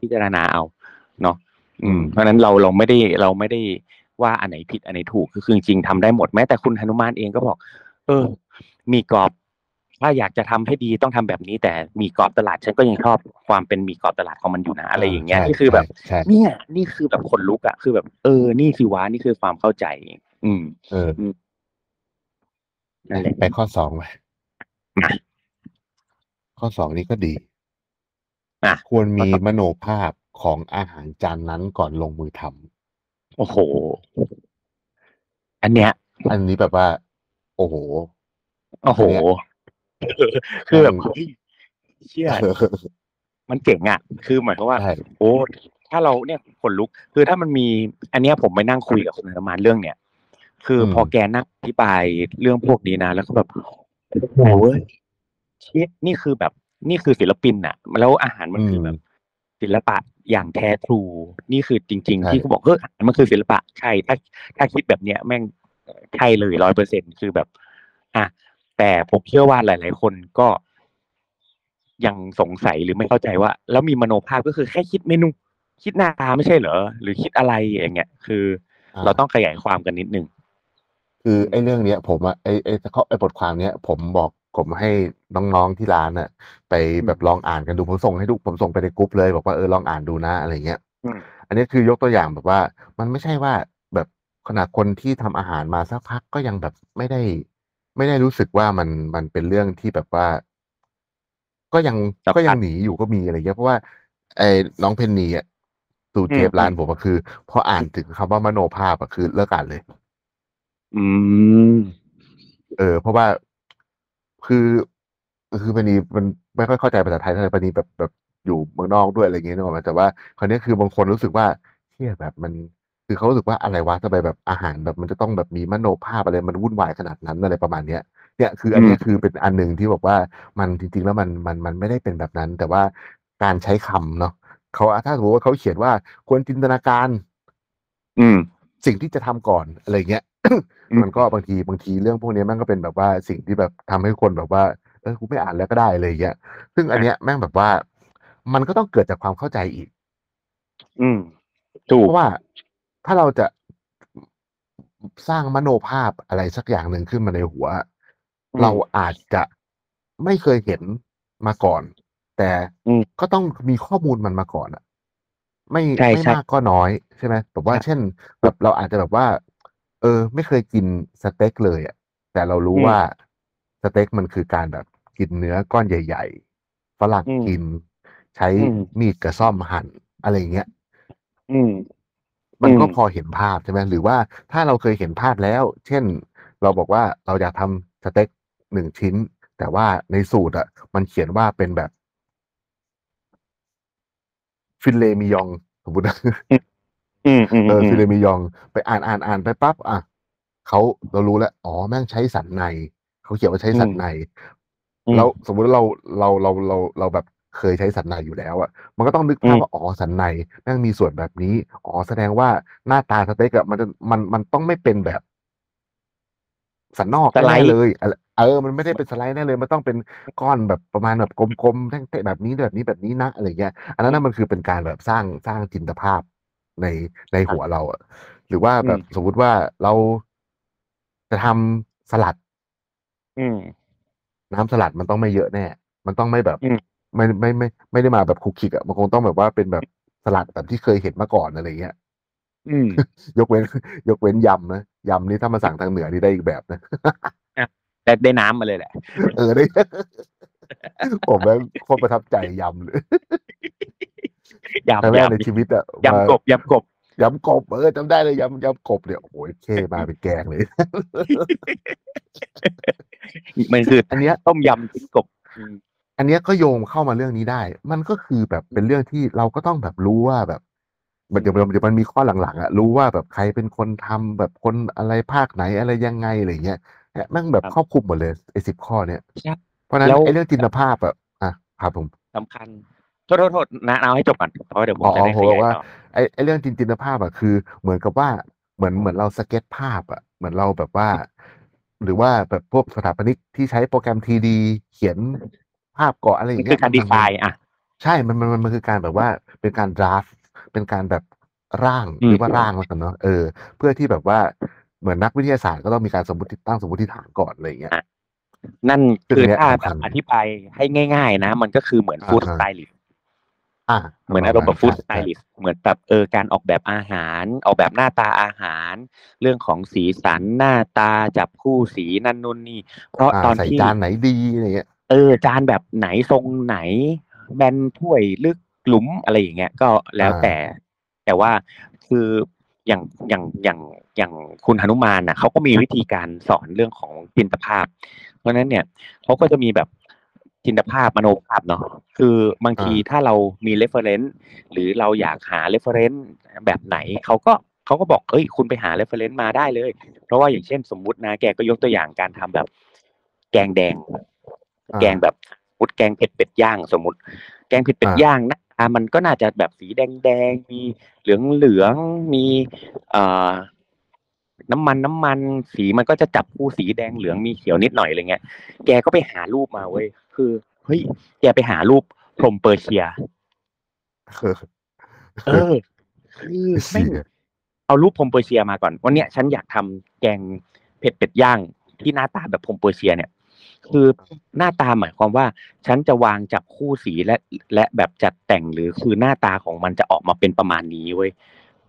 S3: พิจารณาเอาเนาะอืม เพราะฉะนั้นเราเราไม่ได้เราไม่ได้ว่าอันไหนผิดอันไหนถูกคือคือจริงๆทำได้หมดแม้แต่คุณหนุมานเองก็บอก เออ มีกรอบ ถ้าอยากจะทำให้ดีต้องทำแบบนี้ แต่มีกรอบตลาดฉันก็ยังชอบความเป็นมีกรอบตลาดของมันอยู่นะอะไรอย่างเงี้ย
S2: ใช่
S3: นี่คือแบบ
S2: ใช่
S3: เนี่ยนี่คือแบบคนลุกอะคือแบบ เออ นี่สิวะนี่คือความเข้าใจ อืม
S2: เออ
S3: นั่นแหละ
S2: ไปข้อสองไป
S3: มา
S2: ข้อสองนี้ก็ดี
S3: อะ
S2: ควรมี
S3: ข้อสอง
S2: มโนภาพของอาหารจานนั้นก่อนลงมือทำ
S3: โอ้โห อันเนี้ย
S2: อันนี้แบบว่า โอ้โห
S3: โอ้โห
S2: อันเนี้ย
S3: คือแบบ
S2: มัน
S3: เฮ้ยเชื่อมันเจ๋งอะ คือหมายความว่า
S2: ใช่
S3: โอ้ถ้าเราเนี่ยขนลุก คือถ้ามันมี อันเนี้ยผมไปนั่งคุยกับคุณธรรมานเรื่องเนี้ยคืออ
S2: ม
S3: พอแกนั่งอธิบายเรื่องพวกนี้นะ แล้วก็แบบโอ้ยเชิดนี่คือแบบ นี่คือศิลปินอะ แล้วอาหารมันคือแบบ ศิลปะอย่างแท้ทรู นี่คือจริง
S2: ใช่
S3: ๆที่เขาบอกเฮ้ยอาหารมันคือศิลปะใช่ถ้าถ้าคิดแบบเนี้ยแม่งใช่เลยร้อยเปอร์เซ็นคือแบบ อะ แต่ผมเชื่อว่าหลาย ๆ คนก็ยังสงสัยหรือไม่เข้าใจว่า แล้วมีมโนภาพก็คือแค่คิดเมนู คิดหน้าตาไม่ใช่เหรอ หรือคิดอะไรอย่างเงี้ยคือ
S2: อ่า
S3: เราต้องขยายความกันนิดนึง
S2: คือไอ้เรื่องเนี้ย ผมอะไอ้ไอ้ข้อไอ้บทความเนี้ย ผมบอกผมให้น้องๆที่ร้านอะไปแบบลองอ่านกันดูผมส่งให้ทุกผมส่งไปในกรุ๊ปเลย บอกว่าเออลองอ่านดูนะอะไรเงี้ย
S3: อืม
S2: อันนี้คือยกตัวอย่างแบบว่า มันไม่ใช่ว่าแบบขนาดคนที่ทำอาหารมาสักพักก็ยังแบบไม่ได้ ไม่ได้รู้สึกว่ามันมันเป็นเรื่องที่แบบว่า ก็ยัง
S3: สำคัญ
S2: ก็ยังหนีอยู่ก็มีอะไรเงี้ย เพราะว่า ไอ้น้องเพนนีอะสูตรเทป
S3: อืม
S2: ร้านผมก็คือ พออ่านถึงคำว่ามโนภาพอะคือเลิกอ่านเลย
S3: อืม
S2: เออ เพราะว่า คือ คือปนีมันไม่ค่อยเข้าใจภาษาไทยเท่าไหร่ปนีแบบแบบอยู่เมืองนอกด้วย อะไรเงี้ย นึกออกไหม แต่ว่าคราวเนี้ยคือบางคนรู้สึกว่าเที่ย แบบมัน คือเขารู้สึกว่าอะไรวะทำไมแบบอาหารแบบมันจะต้องแบบมีมโนภาพอะไรมันวุ่นวายขนาดนั้นอะไรประมาณเนี้ยเนี่ยคืออันเนี้ย
S3: อืม
S2: คือเป็นอันหนึ่งที่บอกว่ามันจริง ๆ แล้วมันมันมันไม่ได้เป็นแบบนั้น แต่ว่าการใช้คำเนาะเขาถ้าสมมติว่าเขาเขียนว่าควรจินตนาการ
S3: อืม
S2: สิ่งที่จะทำก่อนอะไรเงี้ย
S3: อืม
S2: มันก็บางทีบางทีเรื่องพวกนี้แม่งก็เป็นแบบว่าสิ่งที่แบบทำให้คนแบบว่าเออกูไม่อ่านแล้วก็ได้อะไรเงี้ย ซึ่งอันเนี้ยแม่งแบบว่า มันก็ต้องเกิดจากความเข้าใจอีก
S3: อืมถู
S2: เพ
S3: ก
S2: ราะว่า ถ้าเราจะสร้างมโนภาพอะไรสักอย่างหนึ่งขึ้นมาในหัว
S3: อืม
S2: เราอาจจะไม่เคยเห็นมาก่อน แต่
S3: อืม
S2: ก็ต้องมีข้อมูลมันมาก่อนอะไม่
S3: ใช่
S2: ไม่
S3: ใช่
S2: มากก็น้อยใช่ไหมแบบว่า
S3: ใช่
S2: เช่น แบบเราอาจจะแบบว่า เออ ไม่เคยกินสเต็กเลยอะแต่เรารู้
S3: อืม
S2: ว่าสเต็กมันคือการแบบกินเนื้อก้อนใหญ่ ๆฝรั่ง
S3: อืม
S2: กิน ใช้
S3: อืม
S2: มีดกับส้อมหั่นอะไรอย่างเงี้ย
S3: อืม
S2: มันก็
S3: อืม
S2: พอเห็นภาพใช่ไหมหรือว่าถ้าเราเคยเห็นภาพแล้ว เช่น เราบอกว่าเราอยากทำสเต็กหนึ่งชิ้น แต่ว่าในสูตรอะ มันเขียนว่าเป็นแบบ ฟินเลมิยองสมมตินะ
S3: อืมอืม
S2: เออ
S3: อืม
S2: ฟิเลมิยอง ไปอ่านอ่านอ่านไปปั๊บอะเขาเรารู้แล้วอ๋อแม่งใช้สันในเขาเขียนว่าใช้สันใน
S3: อืม
S2: แล้วสมมุติว่าเราเราเราเราเราแบบ เคยใช้สันในอยู่แล้วอะ มันก็ต้องนึกภาพ
S3: อืม
S2: ว่าอ๋อสันในแม่งมีส่วนแบบนี้อ๋อแสดงว่าหน้าตาสเต็กอะมันจะมันมันต้องไม่เป็นแบบสันนอก
S3: สไลด์
S2: แน่ๆเลยอะไรเออ มันไม่ได้เป็นสไลด์แน่เลย มันต้องเป็นก้อนแบบประมาณแบบกลมๆแท่งๆแบบนี้แบบนี้แบบนี้นะอะไรเงี้ย อันนั้นนะมันคือเป็นการแบบสร้างสร้างจินตภาพในในหัวเราอะหรือว่าแบบ
S3: อืม
S2: สมมุติว่าเราจะทำสลัด
S3: อืม
S2: น้ำสลัดมันต้องไม่เยอะแน่ มันต้องไม่แบบ
S3: อืม
S2: ไม่ไม่ไม่ไม่ได้มาแบบคุกคิกอะมันคงต้องแบบว่าเป็นแบบสลัดแบบที่เคยเห็นมาก่อนอะไรเงี้ย
S3: อืม
S2: ยกเว้น ยกเว้นยำนะยำนี่ถ้ามาสั่งทางเหนือนี่ได้อีกแบบนะ
S3: แต่ได้น้ำมาเลยแหละ
S2: เออได้ผมแม่งโคตรประทับใจยำเลย
S3: ยำ
S2: ครั้งแรกใน
S3: ยำ
S2: ชีวิตอะ
S3: ยำกบยำกบ
S2: ยำกบเออจำได้เลยยำยำกบเนี่ยโอ้โหเคมาเป็นแกงเลย
S3: มันคือ
S2: อันเนี้ย
S3: ต้มยำจิ้งกบ อืม
S2: อันเนี้ยก็โยงเข้ามาเรื่องนี้ได้ มันก็คือแบบเป็นเรื่องที่เราก็ต้องแบบรู้ว่าแบบมันเดี๋ยวมันเดี๋ยวมันมีข้อหลังๆอะรู้ว่าแบบใครเป็นคนทำแบบคนอะไรภาคไหนอะไรยังไงอะไรเงี้ยเนี่ยแม่งแบบครอบคลุมหมดเลยไอ้สิบข้อเนี่ย
S3: ใช่
S2: เพราะฉะนั้น
S3: แล้ว
S2: ไอ้เรื่องจินตภาพอะอะครับผม
S3: สำคัญโทษโทษโทษนะเอาให้จบก่อนเพราะเดี๋ยวผม
S2: อ๋อ
S3: จะได้
S2: ผ
S3: ข
S2: มบ
S3: ยา
S2: อยกว่า
S3: ต่อ
S2: ไอ้ไอ้เรื่องจินจินตภาพอะคือ เหมือนกับว่าเหมือนเหมือนเราสเก็ตภาพอะเหมือนเราแบบว่า หรือว่าแบบพวกสถาปนิกที่ใช้โปรแกรมทีดีเขียน ภาพเกาะอะไรอ
S3: มั
S2: ย่านงเงี้
S3: คือยการ
S2: มั
S3: ดี
S2: น
S3: ไซ
S2: มัน
S3: น์อะ
S2: ใช่มันมันมันมันคือการแบบว่าเป็นการดราฟเป็นการแบบร่าง
S3: อืม
S2: หรือว่าร่างแล้วกันเนาะเออ เพื่อที่แบบว่าเหมือนนักวิทยาศาสตร์ก็ต้องมีการสมมติตั้งสมมติฐานก่อนอะไรอย่างเงี้ย
S3: นั่น
S2: ซึ่ง
S3: คือ
S2: อันเนี้ย
S3: ถ้า
S2: สำ
S3: แบ
S2: คัญ
S3: บอธิบายให้ง่าย ๆ นะ มันก็คือเหมือน
S2: อ่า
S3: ฟู้ด
S2: อ่า
S3: สไตลิสต์
S2: อ่า
S3: เหมือนอารมณ์แบบฟู้ดส
S2: ใช่
S3: ไต
S2: ใช่
S3: ลิสต์เหมือนแบบเออการออกแบบอาหาร ออกแบบหน้าตาอาหาร เรื่องของสีสันหน้าตาจับคู่สีนั่นนู่นนี่ เพราะ
S2: อ่า
S3: ตอน
S2: ใส่
S3: ที่
S2: จานไหนดีอะไรเงี้ย
S3: เออจานแบบไหนทรงไหน แบนถ้วยลึกหลุมอะไรอย่างเงี้ยก็แล้ว
S2: อ่า
S3: แต่ แต่ว่าคืออย่างอย่างอย่างอย่างคุณหนุมานน่ะเขาก็มีวิธีการสอนเรื่องของจินตภาพ เพราะฉะนั้นเนี่ยเขาก็จะมีแบบจินตภาพมโนภาพเนาะคือบางที
S2: อ่า
S3: ถ้าเรามี reference หรือเราอยากหา reference แบบไหนเขาก็เขาก็บอกเอ้ยคุณไปหา reference มาได้เลย เพราะว่าอย่างเช่นสมมุตินะแกก็ยกตัวอย่างการทำแบบ แกงแดง
S2: อ่า
S3: แกงแบบสมมุดแกงเผ็ดเป็ดย่างสมมติ แกงเผ็ดเป็ด
S2: อ่า
S3: ย่างหนะมันก็น่าจะแบบสีแดงแดงๆมีเหลืองเหลืองๆมีเอ่อน้ำมันน้ำมัน สีมันก็จะจับคู่สีแดงเหลืองมีเขียวนิดหน่อยอะไรเงี้ย แกก็ไปหารูปมาเว้ยคือเฮ้ยแกไปหารูปพรหมเปอร์เซีย
S2: เออ
S3: เออคือแม่ง
S2: เชี่ย
S3: เอารูปพรหมเปอร์เซียมาก่อนวันเนี้ยฉันอยากทำแกงเผ็ดเป็ดย่างที่หน้าตาแบบพรหมเปอร์เซียเนี่ย คือหน้าตาหมายความว่า ฉันจะวางจับคู่สีและและแบบจัดแต่งหรือคือหน้าตาของมันจะออกมาเป็นประมาณนี้เว้ย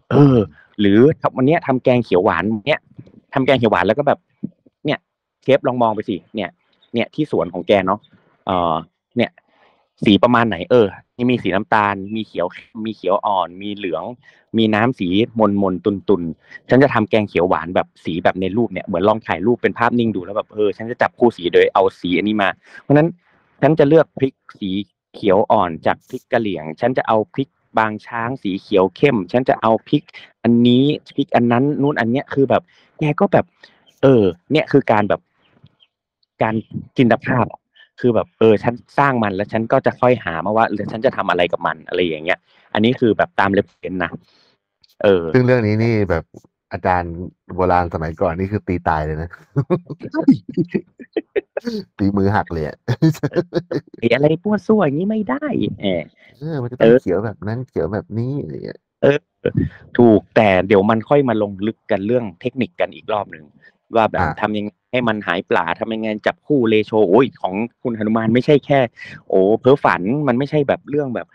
S3: เออ หรือวันเนี้ยทำแกงเขียวหวานเนี้ยทำแกงเขียวหวานแล้วก็แบบ เนี่ยเชฟลองมองไปสิเนี่ย เนี่ยที่สวนของแกเนาะเออเนี่ย สีประมาณไหนเออนี่มีสีน้ำตาล มีเขียว มีเขียวอ่อน มีเหลือง มีน้ำสีมนมนตุนตุนฉันจะทำแกงเขียวหวานแบบสีแบบในรูปเนี่ยเหมือนลองถ่ายรูปเป็นภาพนิ่งดูแล้วแบบเออฉันจะจับคู่สีโดยเอาสีอันนี้มา เพราะฉะนั้นฉันจะเลือกพริกสีเขียวอ่อนจากพริกกะเหรี่ยง ฉันจะเอาพริกบางช้างสีเขียวเข้ม ฉันจะเอาพริกอันนี้พริกอันนั้นนู่นอันเนี้ยคือแบบแกก็แบบ เออ เนี่ยคือการแบบ การจินตภาพ คือแบบเออฉันสร้างมันแล้วฉันก็จะค่อยหามาว่าเออฉันจะทำอะไรกับมันอะไรอย่างเงี้ย อันนี้คือแบบตามเรฟเฟนนะเออ
S2: ซึ่งเรื่องนี้นี่แบบอาจารย์โบราณสมัยก่อนนี่คือตีตายเลยนะ ตีมือหักเลยอะ
S3: ไอ้อะไรปวดซั่วอย่างนี้ไม่ได้เออ
S2: เออมันจะต้อง
S3: เออ
S2: เขียวแบบนั้นเขียวแบบนี้อะไรเงี้ย
S3: ถูกแต่เดี๋ยวมันค่อยมาลงลึกกันเรื่องเทคนิคกันอีกรอบหนึ่งว่าแบบ
S2: อ่า
S3: ทำยังไง ให้มันหายปลาทำยังไงจับคู่เลโชโอ้ยของคุณหนุมานไม่ใช่แค่ โอ้เพ้อฝันมันไม่ใช่แบบเรื่องแบบ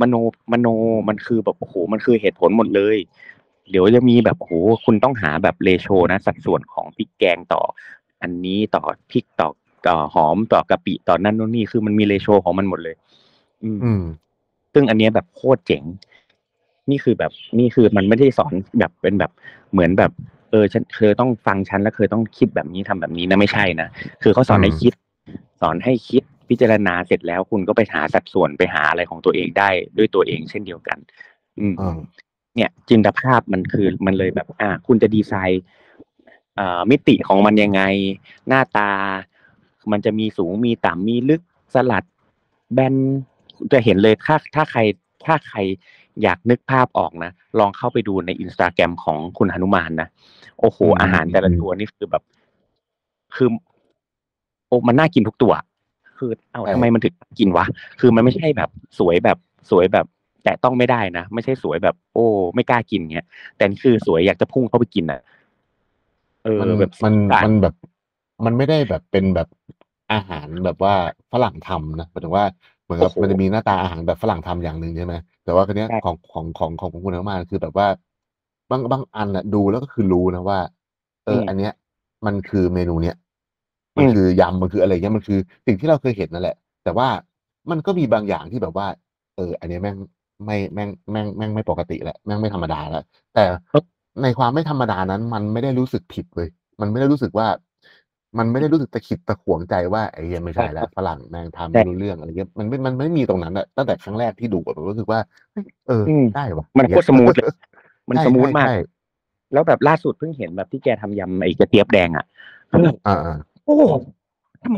S3: มโนมโนมันคือแบบโอ้โหมันคือเหตุผลหมดเลย เดี๋ยวจะมีแบบโอ้โหคุณต้องหาแบบเรโชนะ สัดส่วนของพริกแกงต่อ อันนี้ต่อพริกต่อต่อหอมต่อกะปิต่อนั่นนู่นนี่คือมันมีเรโชของมันหมดเลยอืม
S2: อืม
S3: ซึ่งอันเนี้ยแบบโคตรเจ๋ง นี่คือแบบนี่คือมันไม่ได้สอนแบบเป็นแบบเหมือนแบบ เออฉันเคยต้องฟังฉันแล้วเคยต้องคิดแบบนี้ทำแบบนี้นะไม่ใช่นะคือเขาสอนให้
S2: อืม
S3: คิด สอนให้คิดพิจารณาเสร็จแล้วคุณก็ไปหาสัดส่วนไปหาอะไรของตัวเองได้ด้วยตัวเองเช่นเดียวกัน อืม
S2: อ่า
S3: เนี่ยจินตภาพมันคือมันเลยแบบ อ่า คุณจะดีไซน์เอ่อมิติของมันยังไง หน้าตา มันจะมีสูงมีต่ำมีลึกสลัด แบนจะเห็นเลยถ้าถ้าใครถ้าใคร อยากนึกภาพออกนะ ลองเข้าไปดูในอินสตาแกรมของคุณหนุมานนะ โอ้โห
S2: อืม
S3: อาหารแต่ละตัวนี่คือแบบ คือ โอ้มันน่ากินทุกตัว คือ เอ้า
S2: ใช่
S3: ทำไมมันถึงน่ากินวะ คือมันไม่ใช่แบบสวยแบบสวยแบบ แต่ต้องไม่ได้นะ ไม่ใช่สวยแบบ โอ้ ไม่กล้ากินเงี้ย แต่นี่คือสวยอยากจะพุ่งเข้าไปกินอะ เออ
S2: มัน
S3: แบบ
S2: มัน
S3: สาร
S2: มันแบบ มันไม่ได้แบบเป็นแบบอาหารแบบว่าฝรั่งทำนะหมายถึงว่าเห มือนกับ
S3: โอ้โห
S2: มันจะมีหน้าตาอาหารแบบฝรั่งทำอย่างหนึ่งใช่ไหมแต่ว่าคนเนี้ย
S3: ใช่
S2: ของของของของของคุณน้ำมันคือแบบว่าบางบางอันอะดูแล้วก็คือรู้นะว่า เอออ
S3: ม
S2: อันเนี้ย มันคือเมนูเนี้ยมัน
S3: อืม
S2: คือยำมันคืออะไรเงี้ยมันคือสิ่งที่เราเคยเห็นนั่นแหละ แต่ว่ามันก็มีบางอย่างที่แบบว่า เออ อันเนี้ยแม่งไม่แม่งแม่งแม่งไม่ปกติแหละแม่งไม่ธรรมดาแล้วแต่ในความไม่ธรรมดานั้น มันไม่ได้รู้สึกผิดเลย มันไม่ได้รู้สึกว่า มันไม่ได้รู้สึกตะขิดตะขวงใจว่าไอ้เหี้ยไม่ใช่แล้วฝรั่งแม่งทำไม่รู้เรื่องอะไรเงี้ยมันไม่มันไม่มีตรงนั้นอะตั้งแต่ครั้งแรกที่ดูอะผมรู้สึกว่าเฮ้ยเอออ
S3: ม
S2: ได้วะ
S3: มันโคตร smooth เลยมัน
S2: ใช่
S3: smooth
S2: ใช่
S3: มาก
S2: ใช่
S3: แล้วแบบล่าสุดเพิ่งเห็นแบบที่แกทำยำไอ้กระเจี๊ยบแดงอะคือแบบ
S2: อ่าอ่า
S3: โอ้ทำไม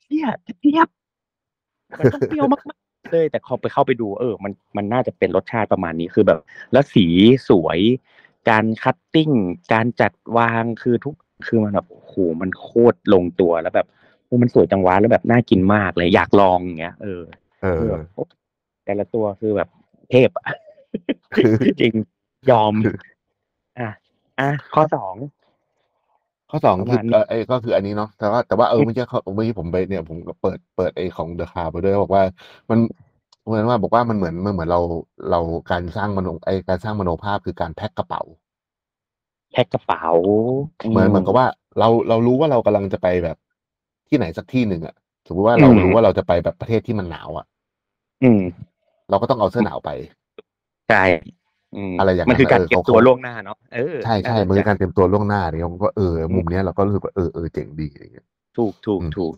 S3: เชี่ยกระเจี๊ยบมันต้องเปรี้ยวมากๆเลยแต่พอไปเข้าไปดูเออ มันมันน่าจะเป็นรสชาติประมาณนี้คือแบบ แล้วสีสวย การ cutting การจัดวางคือทุก คือมันแบบโอ้โหมันโคตรลงตัวแล้วแบบโอ้มันสวยจังวะแล้วแบบน่ากินมากเลย อยากลองอย่างเงี้ยเออ
S2: เออ
S3: คือแบบโอ๊ะแต่ละตัวคือแบบเทพอะ
S2: คือ
S3: จริงยอม อะอะข้อสอง
S2: ข้อสอง
S3: ประ
S2: คื
S3: มา
S2: อ
S3: ณนี้
S2: เออไอ้ก็คืออันนี้เนาะแต่ว่าแต่ว่าเออเมื่อกี้เขาเมื่อกี้ผมไปเนี่ยผมก็เปิดเปิดไอ้ของเดอะคาไปด้วยบอกว่า มันเหมือนว่าบอกว่ามันเหมือนมันเหมือนเราเราการสร้างมโนไอ้การสร้างมโนภาพคือการแพ็คกระเป๋า
S3: แพ็คกระเป๋า
S2: เหมือนเหมือนกับว่า เราเรารู้ว่าเรากำลังจะไปแบบที่ไหนสักที่หนึ่งอะสมมติว่าเรารู้ว่าเราจะไปแบบประเทศที่มันหนาวอะ
S3: อืม
S2: เราก็ต้องเอาเสื้อหนาวไป
S3: ใช่อืม
S2: อะไรอย่างนั้น
S3: มันคือการ
S2: เออ
S3: เก็บ
S2: เขา
S3: ตัว
S2: เขา
S3: ล่วงหน้าเนาะเออ
S2: ใช่ใช่า
S3: ส
S2: มัน
S3: ใจ
S2: คือการเตรียมตัวล่วงหน้าเนี่ยผมก็เออมุมเนี้ยเราก็รู้สึกว่าเออเออเจ๋งดีอะไรเงี้ย
S3: ถูกถูก
S2: อืม
S3: ถูก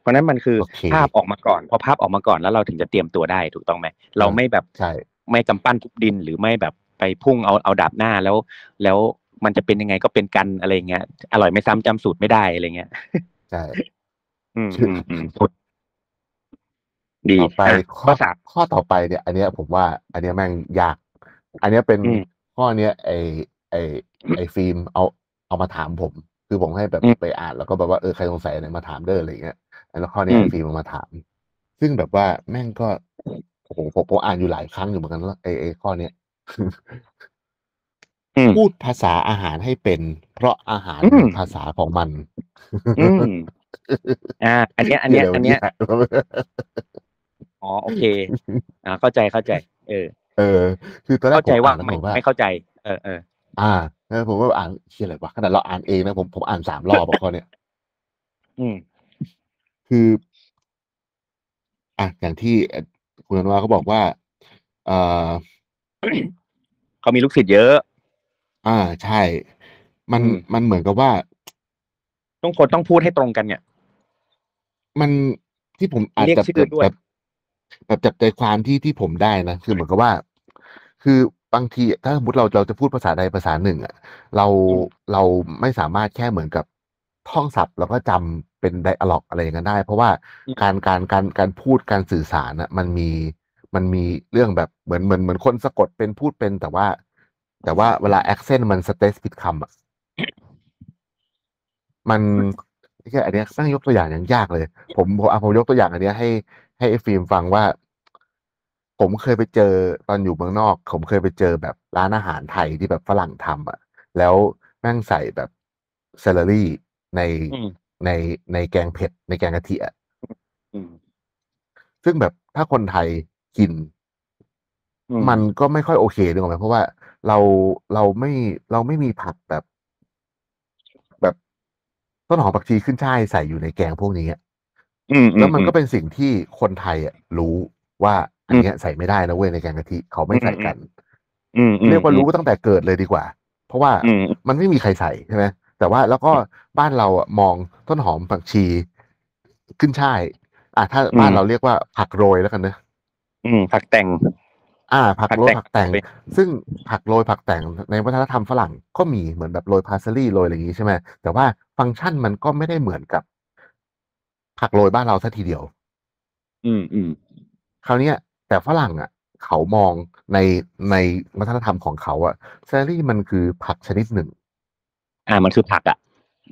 S3: เพราะฉะนั้นมันคือ
S2: โอเค
S3: ภาพออกมาก่อนพอภาพออกมาก่อนแล้วเราถึงจะเตรียมตัวได้ถูกต้องไหมเราไม่แบบ
S2: ใช่
S3: ไม่กำปั้นทุบดินหรือไม่แบบไปพุ่งเอาเอาดาบหน้าแล้ว แล้ว มันจะเป็นยังไงก็เป็นกันอะไรเงี้ยอร่อยไม่ซ้ำจำสูตรไม่ได้อะไรเงี้ย
S2: ใช่
S3: อืมอืมอืมดี
S2: ต่อไป
S3: อะ
S2: ข้
S3: ข้
S2: อ
S3: อสาม
S2: ข้อต่อไปเนี่ย อันเนี้ยผมว่า อันเนี้ยแม่งยาก อันเนี้ยเป็น
S3: อืม
S2: ข้อเนี้ยไอไอไอฟิล์มเอาเอามาถามผม คือผมให้แบบ
S3: อืม
S2: ไปอ่านแล้วก็แบบว่าเออใครสงสัยอะไรมาถามเด้ออะไรเงี้ยแล้วข้อเนี้ย
S3: อืม
S2: ไอฟิล์มเอามาถาม ซึ่งแบบว่าแม่งก็โอ้โหผมผมอ่านอยู่หลายครั้งอยู่เหมือนกันว่าไอไอข้อเนี้ย
S3: อืม
S2: พูดภาษาอาหารให้เป็น เพราะอาหาร
S3: อืม
S2: คือภาษาของมัน
S3: อืมอ่า อันเนี้ย อันเนี้ย อันเนี้ย
S2: หี้อะไรวะ
S3: อ๋อ โอเค อ่า เข้าใจ เข้าใจ เออ
S2: เออ คือตอนแรก
S3: เข้าใจ
S2: ผม
S3: ว่า
S2: อ่านแล้ว
S3: ไม่
S2: ผมว่า
S3: ไม่เข้าใจ เออเออ
S2: อ่าแล้วผมก็อ่านเชี่ยอะไรวะขนาดเราอ่านเองนะผมผมอ่านสามรอบอะข้อเนี้ย
S3: อืม
S2: คือ อะอย่างที่เอ่อคุณอนุวาเขาบอกว่าเอ่อ
S3: เขามีลูกศิษย์เยอะ
S2: อ่าใช่ มัน
S3: อืม
S2: มันเหมือนกับว่า
S3: ต้อง คนต้องพูดให้ตรงกันเนี่ย
S2: มัน ที่ผมอาจ
S3: เรียก
S2: จะ
S3: ชื่อ
S2: แบบ
S3: ด้วย
S2: แบบแบบจับใจความที่ ที่ผมได้นะ คือเหมือนกับว่า คือบางทีถ้าสมมติเรา เราจะพูดภาษาใดภาษาหนึ่งอะเรา
S3: อืม
S2: เราไม่สามารถแค่เหมือนกับท่องศัพท์ แล้วก็จำเป็น ไดอะล็อก อะไรอย่างนั้นได้ เพราะว่าการ การ การ การพูด การสื่อสารอะ มันมี มันมีเรื่องแบบเหมือน เหมือน เหมือนคนสะกดเป็น พูดเป็น แต่ว่า แต่ว่าเวลาแอคเซนต์มันสเตสผิดคำอะ มันแค่อันเนี้ยตั้งยกตัวอย่างอย่างยากเลย ผมผมเอาผมยกตัวอย่างอันเนี้ยให้ให้ไอ้ฟิล์มฟังว่า ผมเคยไปเจอตอนอยู่เมืองนอก ผมเคยไปเจอแบบร้านอาหารไทยที่แบบฝรั่งทำอะ แล้วแม่งใส่แบบเซลลรี่ใน
S3: อืม
S2: ในในแกงเผ็ดในแกงกะทิอะ
S3: อืม
S2: ซึ่งแบบถ้าคนไทยกิน
S3: อืม
S2: มันก็ไม่ค่อยโอเคนึกออกไหมเพราะว่า เราเราไม่เราไม่มีผักแบบ แบบต้นหอมผักชีขึ้นช่ายใส่อยู่ในแกงพวกนี้อะ
S3: อืมอื
S2: แล้วมันก็
S3: อื
S2: เป็นสิ่งที่คนไทยอะรู้ว่าอันเนี้ยใส่ไม่ได้นะเว้ยในแกงกะทิเขาไม่ใส่กัน
S3: อืมอืม
S2: เรียกว่ารู้ตั้งแต่เกิดเลยดีกว่า เพราะว่า
S3: อืม
S2: มันไม่มีใครใส่ใช่ไหมแต่ว่าแล้วก็บ้านเราอะมองต้นหอมผักชีขึ้นช่ายอะถ้า
S3: อืม
S2: บ้านเราเรียกว่าผักโรยแล้วกันนะ
S3: อืมผักแต่ง
S2: อ่า ผักโรย
S3: ผั
S2: ผั
S3: ก
S2: ก
S3: แต่
S2: แต่
S3: ง
S2: ง ซึ่งผักโรยผักแต่งในวัฒนธรรมฝรั่งก็มีเหมือนแบบโรยพาสลีย์โรยอะไรอย่างนี้ใช่ไหมแต่ว่าฟังก์ชันมันก็ไม่ได้เหมือนกับ ผักโรยบ้านเราซะทีเดียว
S3: อืมอืม
S2: คราวเนี้ยแต่ฝรั่งอะ เขามองในในวัฒนธรรมของเขาอะเซอรี่มันคือผักชนิดหนึ่ง
S3: อ่ามันคือผักอะ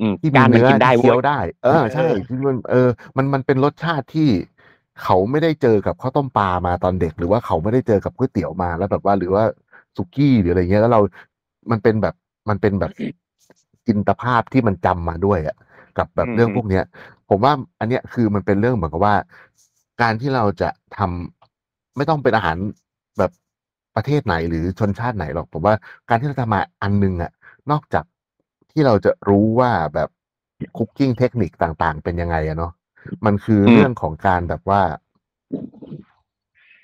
S3: อืม
S2: ที่มี
S3: การมัน
S2: เนื้อ
S3: กินได้
S2: ที่
S3: เว้
S2: เคี้ยวยได้ เออ ใช่
S3: เออ
S2: ที่มันเออ มันมันเป็นรสชาติที่ เขาไม่ได้เจอกับข้าวต้มปลามาตอนเด็ก หรือว่าเขาไม่ได้เจอกับก๋วยเตี๋ยวมาแล้วแบบว่า หรือว่าสุกี้หรืออะไรเงี้ยแล้วเรา มันเป็นแบบมันเป็นแบบจินตภาพที่มันจำมาด้วยอะกับแบบเรื่องพวกเนี้ย ผมว่าอันเนี้ยคือมันเป็นเรื่องเหมือนกับว่า การที่เราจะทำไม่ต้องเป็นอาหารแบบประเทศไหนหรือชนชาติไหนหรอกผมว่าการที่เราจะมาอันนึงอะนอกจากที่เราจะรู้ว่าแบบคุกกิ้งเทคนิคต่างๆ เป็นยังไงอะเนาะ มันคืออ
S3: ม
S2: เรื่องของการแบบว่า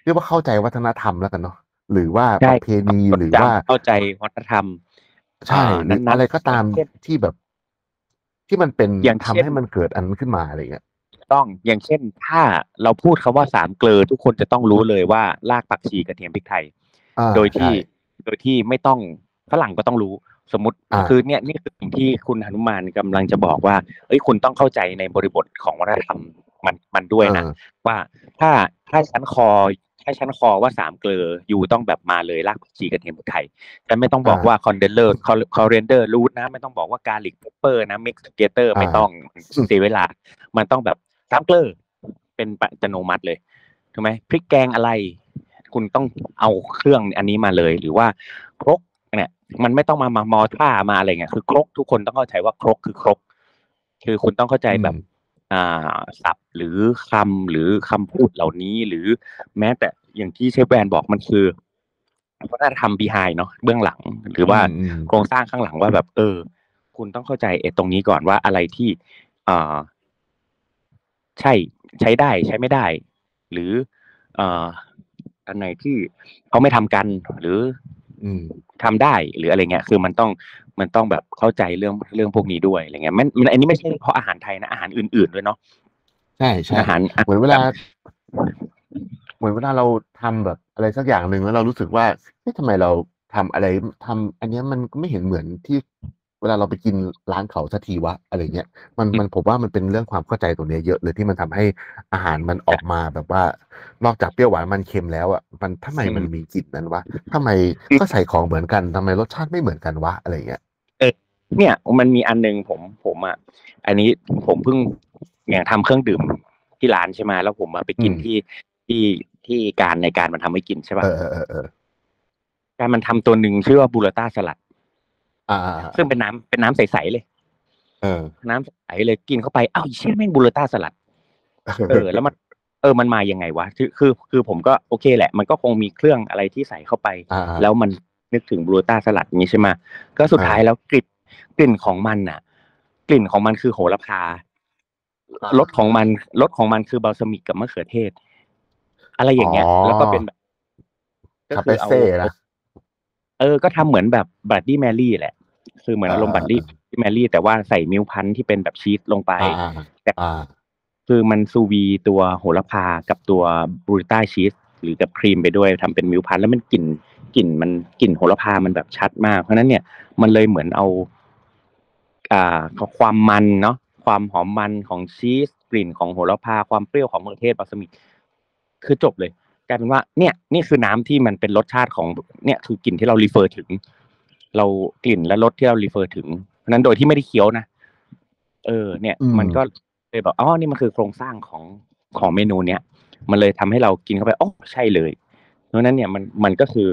S2: เรียกว่าเข้าใจวัฒนธรรมแล้วกันเนาะหรือว่า
S3: ใช่
S2: ประเพณีหรือว่า
S3: เข้าใจวัฒนธรรม
S2: ใช่
S3: อ่า
S2: หรือ
S3: นั้นๆ
S2: อะไรก็ตาม
S3: เช่น
S2: ที่แบบ ที่มันเป็น
S3: อย่าง
S2: ทำ
S3: เช่น
S2: ให้มันเกิดอันนั้นขึ้นมาอะไรเงี้ย
S3: ต้องอย่างเช่น ถ้าเราพูดคำว่าสามเกลอทุกคนจะต้องรู้เลยว่ารากผักชีกระเทียมพริกไทย
S2: อ่า
S3: โดยที่
S2: ใช่
S3: โดยที่ไม่ต้องฝรั่งก็ต้องรู้ สมมติ
S2: อ่า
S3: คือเนี่ยนี่คือสิ่งที่คุณหนุมานกำลังจะบอกว่า เอ้ยคุณต้องเข้าใจในบริบทของวัฒนธรรมมันมันด้วยนะ
S2: เออ
S3: ว่าถ้าถ้าชั้นคอถ้าชั้นคอว่าสามเกลออยู่ต้องแบบมาเลยรากผักชีกระเทียมพริกไทยฉันไม่ต้องบอก
S2: อ่า
S3: ว่า coriander coriander root นะ ไม่ต้องบอกว่า garlic pepper นะ mix together อ่าไม่ต้องเสียเวลา มันต้องแบบสามเกลอเป็นปัจโนมัติเลยถูกไหมพริกแกงอะไร คุณต้องเอาเครื่องอันนี้มาเลยหรือว่าครก เนี่ยมันไม่ต้องมามามอท่ามาอะไรเงี้ยคือครกทุกคนต้องเข้าใจว่าครกคือครก คือคุณต้องเข้าใจแบบ
S2: อืม
S3: อ่าศัพท์หรือคำหรือคำพูดเหล่านี้ หรือแม้แต่อย่างที่เชฟแวนบอกมันคือวัฒนธรรม behind เนาะเบื้องหลัง หรือว่า
S2: อืมอืม
S3: โครงสร้างข้างหลังว่าแบบ เออ คุณต้องเข้าใจไอ้ตรงนี้ก่อนว่าอะไรที่อ่าใช่ใช้ได้ใช้ไม่ได้ หรืออ่าอันไหนที่เขาไม่ทำกันหรือ
S2: อืม
S3: ทำได้หรืออะไรเงี้ย คือมันต้องมันต้องแบบเข้าใจเรื่องเรื่องพวกนี้ด้วยอะไรเงี้ยมันมันอันนี้ไม่ใช่เฉพาะอาหารไทยนะอาหารอื่นๆด้วยเนาะ
S2: ใช่ใช่
S3: อาหาร
S2: เหมือนเวลา เหมือนเวลาเราทำแบบอะไรสักอย่างหนึ่งแล้วเรารู้สึกว่าเฮ้ยทำไมเราทำอะไรทำอันเนี้ยมันก็ไม่เห็นเหมือนที่ เวลาเราไปกินร้านเขาสักทีวะอะไรเงี้ยมันมันผมว่ามันเป็นเรื่องความเข้าใจตรงเนี้ยเยอะเลยที่มันทำให้อาหารมันออกมาแบบว่า นอกจากเปรี้ยวหวานมันเค็มแล้วอะมันทำไมมันมีกลิ่นนั้นวะทำไมก็ใส่ของเหมือนกันทำไมรสชาติไม่เหมือนกันวะอะไรเงี้ย
S3: เนี่ยมันมีอันหนึงผมผมอะอันนี้ผมเพิ่งอย่างทำเครื่องดื่มที่ร้านใช่ไหมแล้วผมมาไปกิน
S2: อืม
S3: ที่ที่ที่การในการมันทำให้กินใช่ป่ะ
S2: เออเออเออเออ
S3: การมันทำตัวหนึ่งชื่อว่าบูราต้าสลัด
S2: อ่าอ่าอ่า
S3: ซึ่งเป็นน้ำเป็นน้ำใสๆเลย
S2: เออ
S3: น้ำใสเลยกินเข้าไปอ้าวเชี่ยแม่งบูราต้าสลัด เออ แล้วมัน เออ มันมายังไงวะคือคือคือผมก็โอเคแหละ มันก็คงมีเครื่องอะไรที่ใส่เข้าไป
S2: อ่าอ่า
S3: แล้วมันนึกถึงบลูต้าสลัดอย่างนี้ใช่ไหมก็สุด
S2: อ่า
S3: ท้ายแล้วกลิ่นกลิ่นของมันน่ะ กลิ่นของมันคือโหระพา
S2: อ่าร
S3: รสของมันรสของมันคือบาลซามิกกับมะเขือเทศ อะไรอย่างเงี้ย
S2: อ๋อ
S3: แล้วก็เป็นแบบ
S2: Caprese นะ
S3: เออ ก็ทำเหมือนแบบ Bloody Mary แหละ คือเหมือนอารมณ์
S2: อ่า
S3: Bloody Mary แต่ว่าใส่ milk punch ที่เป็นแบบชีสลงไป
S2: อ่าอ่า
S3: แต่
S2: อ่า
S3: คือมัน sous vide ตัวโหระพากับตัว burrata cheese หรือกับครีมไปด้วยทำเป็น milk punch แล้วมันกลิ่นกลิ่นมันกลิ่นโหระพามันแบบชัดมาก เพราะฉะนั้นเนี่ยมันเลยเหมือนเอา อ่าความมันเนาะความหอมมันของชีสกลิ่นของโหระพาความเปรี้ยวของมะเขือเทศ balsamicคือจบเลยกลายเป็นว่าเนี่ยนี่คือน้ำที่มันเป็นรสชาติของเนี่ยคือกลิ่นที่เรารีเฟอร์ถึง เรากลิ่นและรสที่เรารีเฟอร์ถึงเพราะฉะนั้นโดยที่ไม่ได้เคี้ยวนะเออ เนี่ย
S2: อืม
S3: มันก็เลยแบบอ๋อนี่มันคือโครงสร้างของของเมนูเนี้ยมันเลยทำให้เรากินเข้าไปอ๋อใช่เลยเพราะฉะนั้นเนี่ยมันมันก็คือ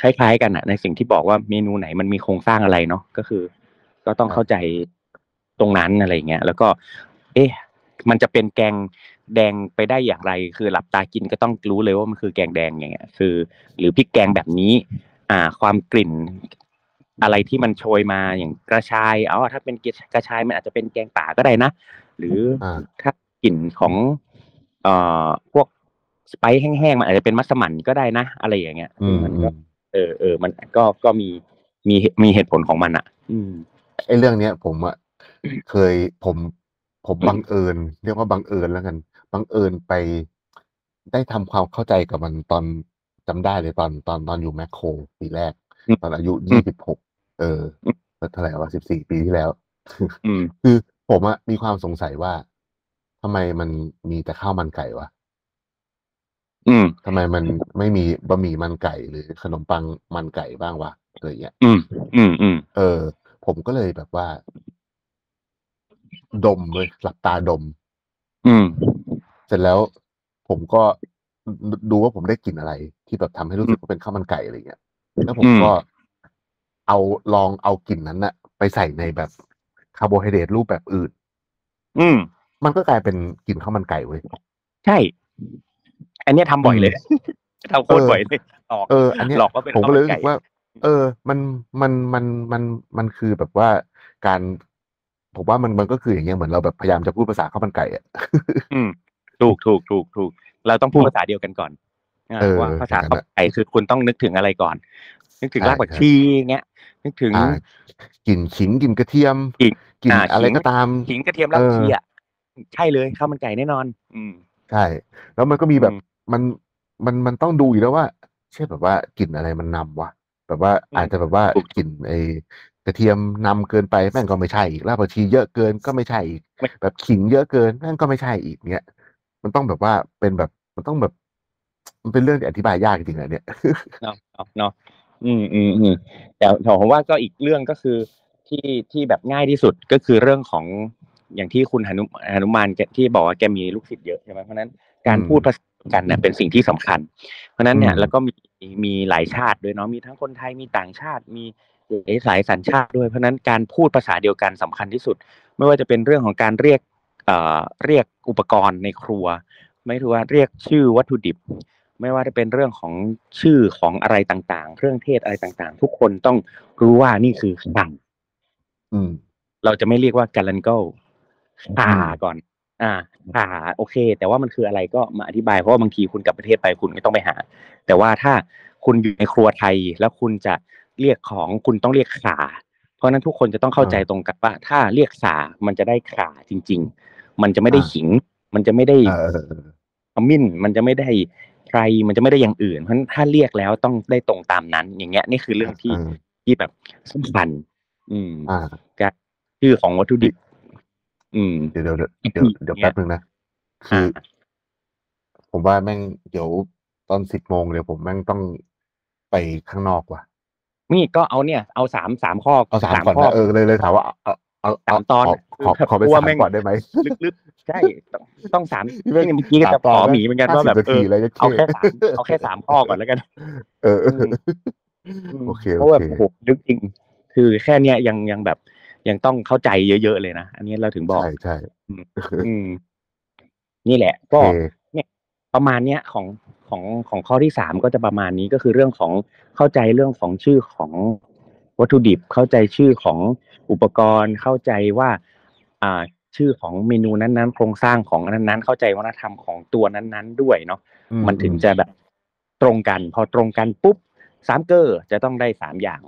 S3: คล้ายๆกันอะในสิ่งที่บอกว่าเมนูไหนมันมีโครงสร้างอะไรเนาะก็คือ ก็ต้องเข้าใจตรงนั้นอะไรเงี้ยแล้วก็ เอ๊ะมันจะเป็นแกงแดงไปได้อย่างไร คือหลับตากินก็ต้องรู้เลยว่ามันคือแกงแดงอย่างเงี้ย คือ หรือพริกแกงแบบนี้ อ่า ความกลิ่น อะไรที่มันโชยมาอย่างกระชายเอาถ้าเป็นกระชายมันอาจจะเป็นแกงป่าก็ได้นะ หรือ
S2: อ่า
S3: ถ้ากลิ่นของเอ่อพวกสไปซ์แห้งๆมันอาจจะเป็นมัสมั่นก็ได้นะ อะไรอย่างเงี้ย
S2: อืม
S3: มัน
S2: อื
S3: ก็
S2: ม
S3: เออเออมันก็ก็มีมีมีเหตุผลของมันอะ อืม
S2: ไอ้เรื่องเนี้ยผมอะเคยผมผมบังเอิญเรียกว่าบังเอิญแล้วกันบังเอิญไปได้ทำความเข้าใจกับมันตอนจำได้เลยตอนตอนตอนอยู่แมคโครปีแรก
S3: อืม
S2: ตอนอายุ
S3: อื
S2: ยี่
S3: ม
S2: สิบหก เออเท่าไหร่วะสิบสี่ปีที่แล้ว
S3: อืม
S2: คือผมอะมีความสงสัยว่าทำไมมันมีแต่ข้าวมันไก่วะ
S3: อืม
S2: ทำไมมันไม่มีบะหมี่มันไก่หรือขนมปังมันไก่บ้างวะอะไรเงี้ย
S3: อืม อืมอืม
S2: เออ ผมก็เลยแบบว่า ดมเลยหลับตาดม
S3: อืม
S2: เสร็จแล้ว ผมก็ดูดูว่าผมได้กลิ่นอะไร ที่แบบทำให้รู้สึกว่าเป็นข้าวมันไก่อะไรเงี้ยแล้วผม
S3: อืม
S2: ก็ เอาลองเอากลิ่นนั้นน่ะ ไปใส่ในแบบคาร์โบไฮเดรตรูปแบบอื่น
S3: อืม
S2: มันก็กลายเป็นกลิ่นข้าวมันไก่เว้ย
S3: ใช่ อันเนี้ยทำบ่อยเลยทำโคตร
S2: เออ
S3: บ่อยเลยหลอก
S2: เออ อันเนี้ย
S3: หลอกว่าเป็น
S2: ผม
S3: ข้าว
S2: ก็เลย
S3: มัน
S2: รู้
S3: ไก่
S2: สึกว่า เออ มันมันมันมันมันคือแบบว่าการ ผมว่ามันมันก็คืออย่างเงี้ยเหมือนเราแบบพยายามจะพูดภาษาข้าวมันไก่อะ
S3: อืม ถูกถูกถูกถูก เราต้องพูดภาษาเดียวกันก่อนอ่า
S2: เออ
S3: ว่าภาษา
S2: อย่างนั้น
S3: ข้าวมันไก่คือคุณต้องนึกถึงอะไรก่อน นึกถึง
S2: ใช่
S3: รากผัก
S2: ใช่
S3: ชีอย่างเงี้ย นึกถึง
S2: อ่ากลิ่นขิงกลิ่นกระเทียม
S3: กลิ่น
S2: กลิ่น
S3: อ่า
S2: อะไร
S3: ขิง
S2: ก็ตาม
S3: ขิงกระเทียมราก
S2: เอ
S3: ผัก
S2: อ
S3: ชีอะใช่เลยข้าวมันไก่แน่นอน อืม
S2: ใช่ แล้วมันก็มีแบบ
S3: อืม
S2: มันมันมันต้องดูอยู่แล้วว่าเช่นแบบว่ากลิ่นอะไรมันนำวะแบบว่า
S3: อืม
S2: อาจจะแบบว่า
S3: ถูก
S2: กลิ่นไอ้กระเทียมนำเกินไปแม่งก็ไม่ใช่อีกรากผักชีเยอะเกินก็ไม่ใช่อีก
S3: ไม่
S2: แบบขิงเยอะเกินแม่งก็ไม่ใช่อีกเนี้ยมันต้องแบบว่าเป็นแบบมันต้องแบบ มันเป็นเรื่องที่อธิบายยากจริงๆอะเนี่ย
S3: เนาะเนาะเนาะ อืมอืมอืมแต่แต่ผมว่าก็อีกเรื่องก็คือที่ที่แบบง่ายที่สุดก็คือเรื่องของอย่างที่คุณหนุหนุมานแกที่บอกว่าแกมีลูกศิษย์เยอะใช่ไหมเพราะฉะนั้นการ
S2: อืม
S3: พูดภาษากันเนี่ยเป็นสิ่งที่สำคัญ เพราะฉะนั้นเนี่ย
S2: อืม
S3: แล้วก็มีมีหลายชาติด้วยเนาะมีทั้งคนไทยมีต่างชาติมีหลายสายสัญชาติด้วย เพราะฉะนั้นการพูดภาษาเดียวกันสำคัญที่สุด ไม่ว่าจะเป็นเรื่องของการเรียกเอ่อเรียกอุปกรณ์ในครัว ไม่ถือว่าเรียกชื่อวัตถุดิบ ไม่ว่าจะเป็นเรื่องของชื่อของอะไรต่างๆ เครื่องเทศอะไรต่างๆ ทุกคนต้องรู้ว่านี่คือข่า
S2: อืม
S3: เราจะไม่เรียกว่าการันโก้ข่า
S2: อืม
S3: ก่อน อ่าข่าโอเค แต่ว่ามันคืออะไรก็มาอธิบายเพราะว่าบางทีคุณกลับประเทศไปคุณไม่ต้องไปหา แต่ว่าถ้าคุณอยู่ในครัวไทยแล้วคุณจะเรียกของคุณต้องเรียกข่า เพราะฉะนั้นทุกคนจะต้องเข้าใจตรงกันว่า ถ้าเรียกข่ามันจะได้ข่าจริง ๆ มันจะไม่ได้ขิง มันจะไม่ได้
S2: เออเออเออ
S3: ขมิ้นมันจะไม่ได้ ไพรมันจะไม่ได้อย่างอื่น เพราะฉะนั้นถ้าเรียกแล้วต้องได้ตรงตามนั้น อย่างเงี้ยนี่คือเรื่องที่
S2: เออ
S3: ที่แบบสำคัญ อืม
S2: อ่า
S3: การชื่อของวัตถุดิบ อืม
S2: เดี๋ยวเดี๋ยวเดี๋ยวเดี๋ยวเดี๋ยวแป๊บนึงนะคือผมว่าแม่งเดี๋ยวตอนสิบโมงเดี๋ยวผมแม่งต้องไปข้างนอกว่ะ
S3: นี่ก็เอาเนี่ย เอาสามสามข้อ
S2: เอาสามก่อน
S3: ข้อ
S2: นะเออเลยเลยถามว่า เอาเอาเอา
S3: สามตอน
S2: ขอขอขอไป
S3: กลัว
S2: สาม
S3: แม่ง
S2: ก่อนได้ไหม
S3: ลึกๆใช่ต้องต้องสาม
S2: นี่แม่ง
S3: นี่เมื่อกี้ก็จะ
S2: สามต
S3: ข
S2: อน
S3: อหมีเหมือนกัน
S2: ห้า
S3: ว่า
S2: สิบ
S3: แบบ
S2: นา
S3: เอ
S2: ที
S3: อ
S2: เลยจะ
S3: เอาแค่
S2: เท่
S3: สามเอาแค่สามข้อก่อนแล้วกัน
S2: เออเออ
S3: อืม
S2: โอเค
S3: เพ
S2: โอ
S3: ราะว่า
S2: เค
S3: โอ้โหลึกจริง คือแค่เนี้ยยังยังแบบยังต้องเข้าใจเยอะๆเลยนะอันนี้เราถึงบอก
S2: ใช่ใช่
S3: อืมนี่แหละ
S2: โอ
S3: ก็
S2: เค
S3: ประมาณเนี้ยของของของข้อที่สามก็จะประมาณนี้ก็คือเรื่องของเข้าใจเรื่องของชื่อของวัตถุดิบเข้าใจชื่อของ อุปกรณ์เข้าใจว่าอ่าชื่อของเมนูนั้นๆ โครงสร้างของอันนั้นๆ เข้าใจวัฒนธรรมของตัวนั้นๆ ด้วยเนาะ
S2: อื
S3: มันถึงจะแบบตรงกัน พอตรงกันปุ๊บสามเกอร์จะต้องได้สามอย่าง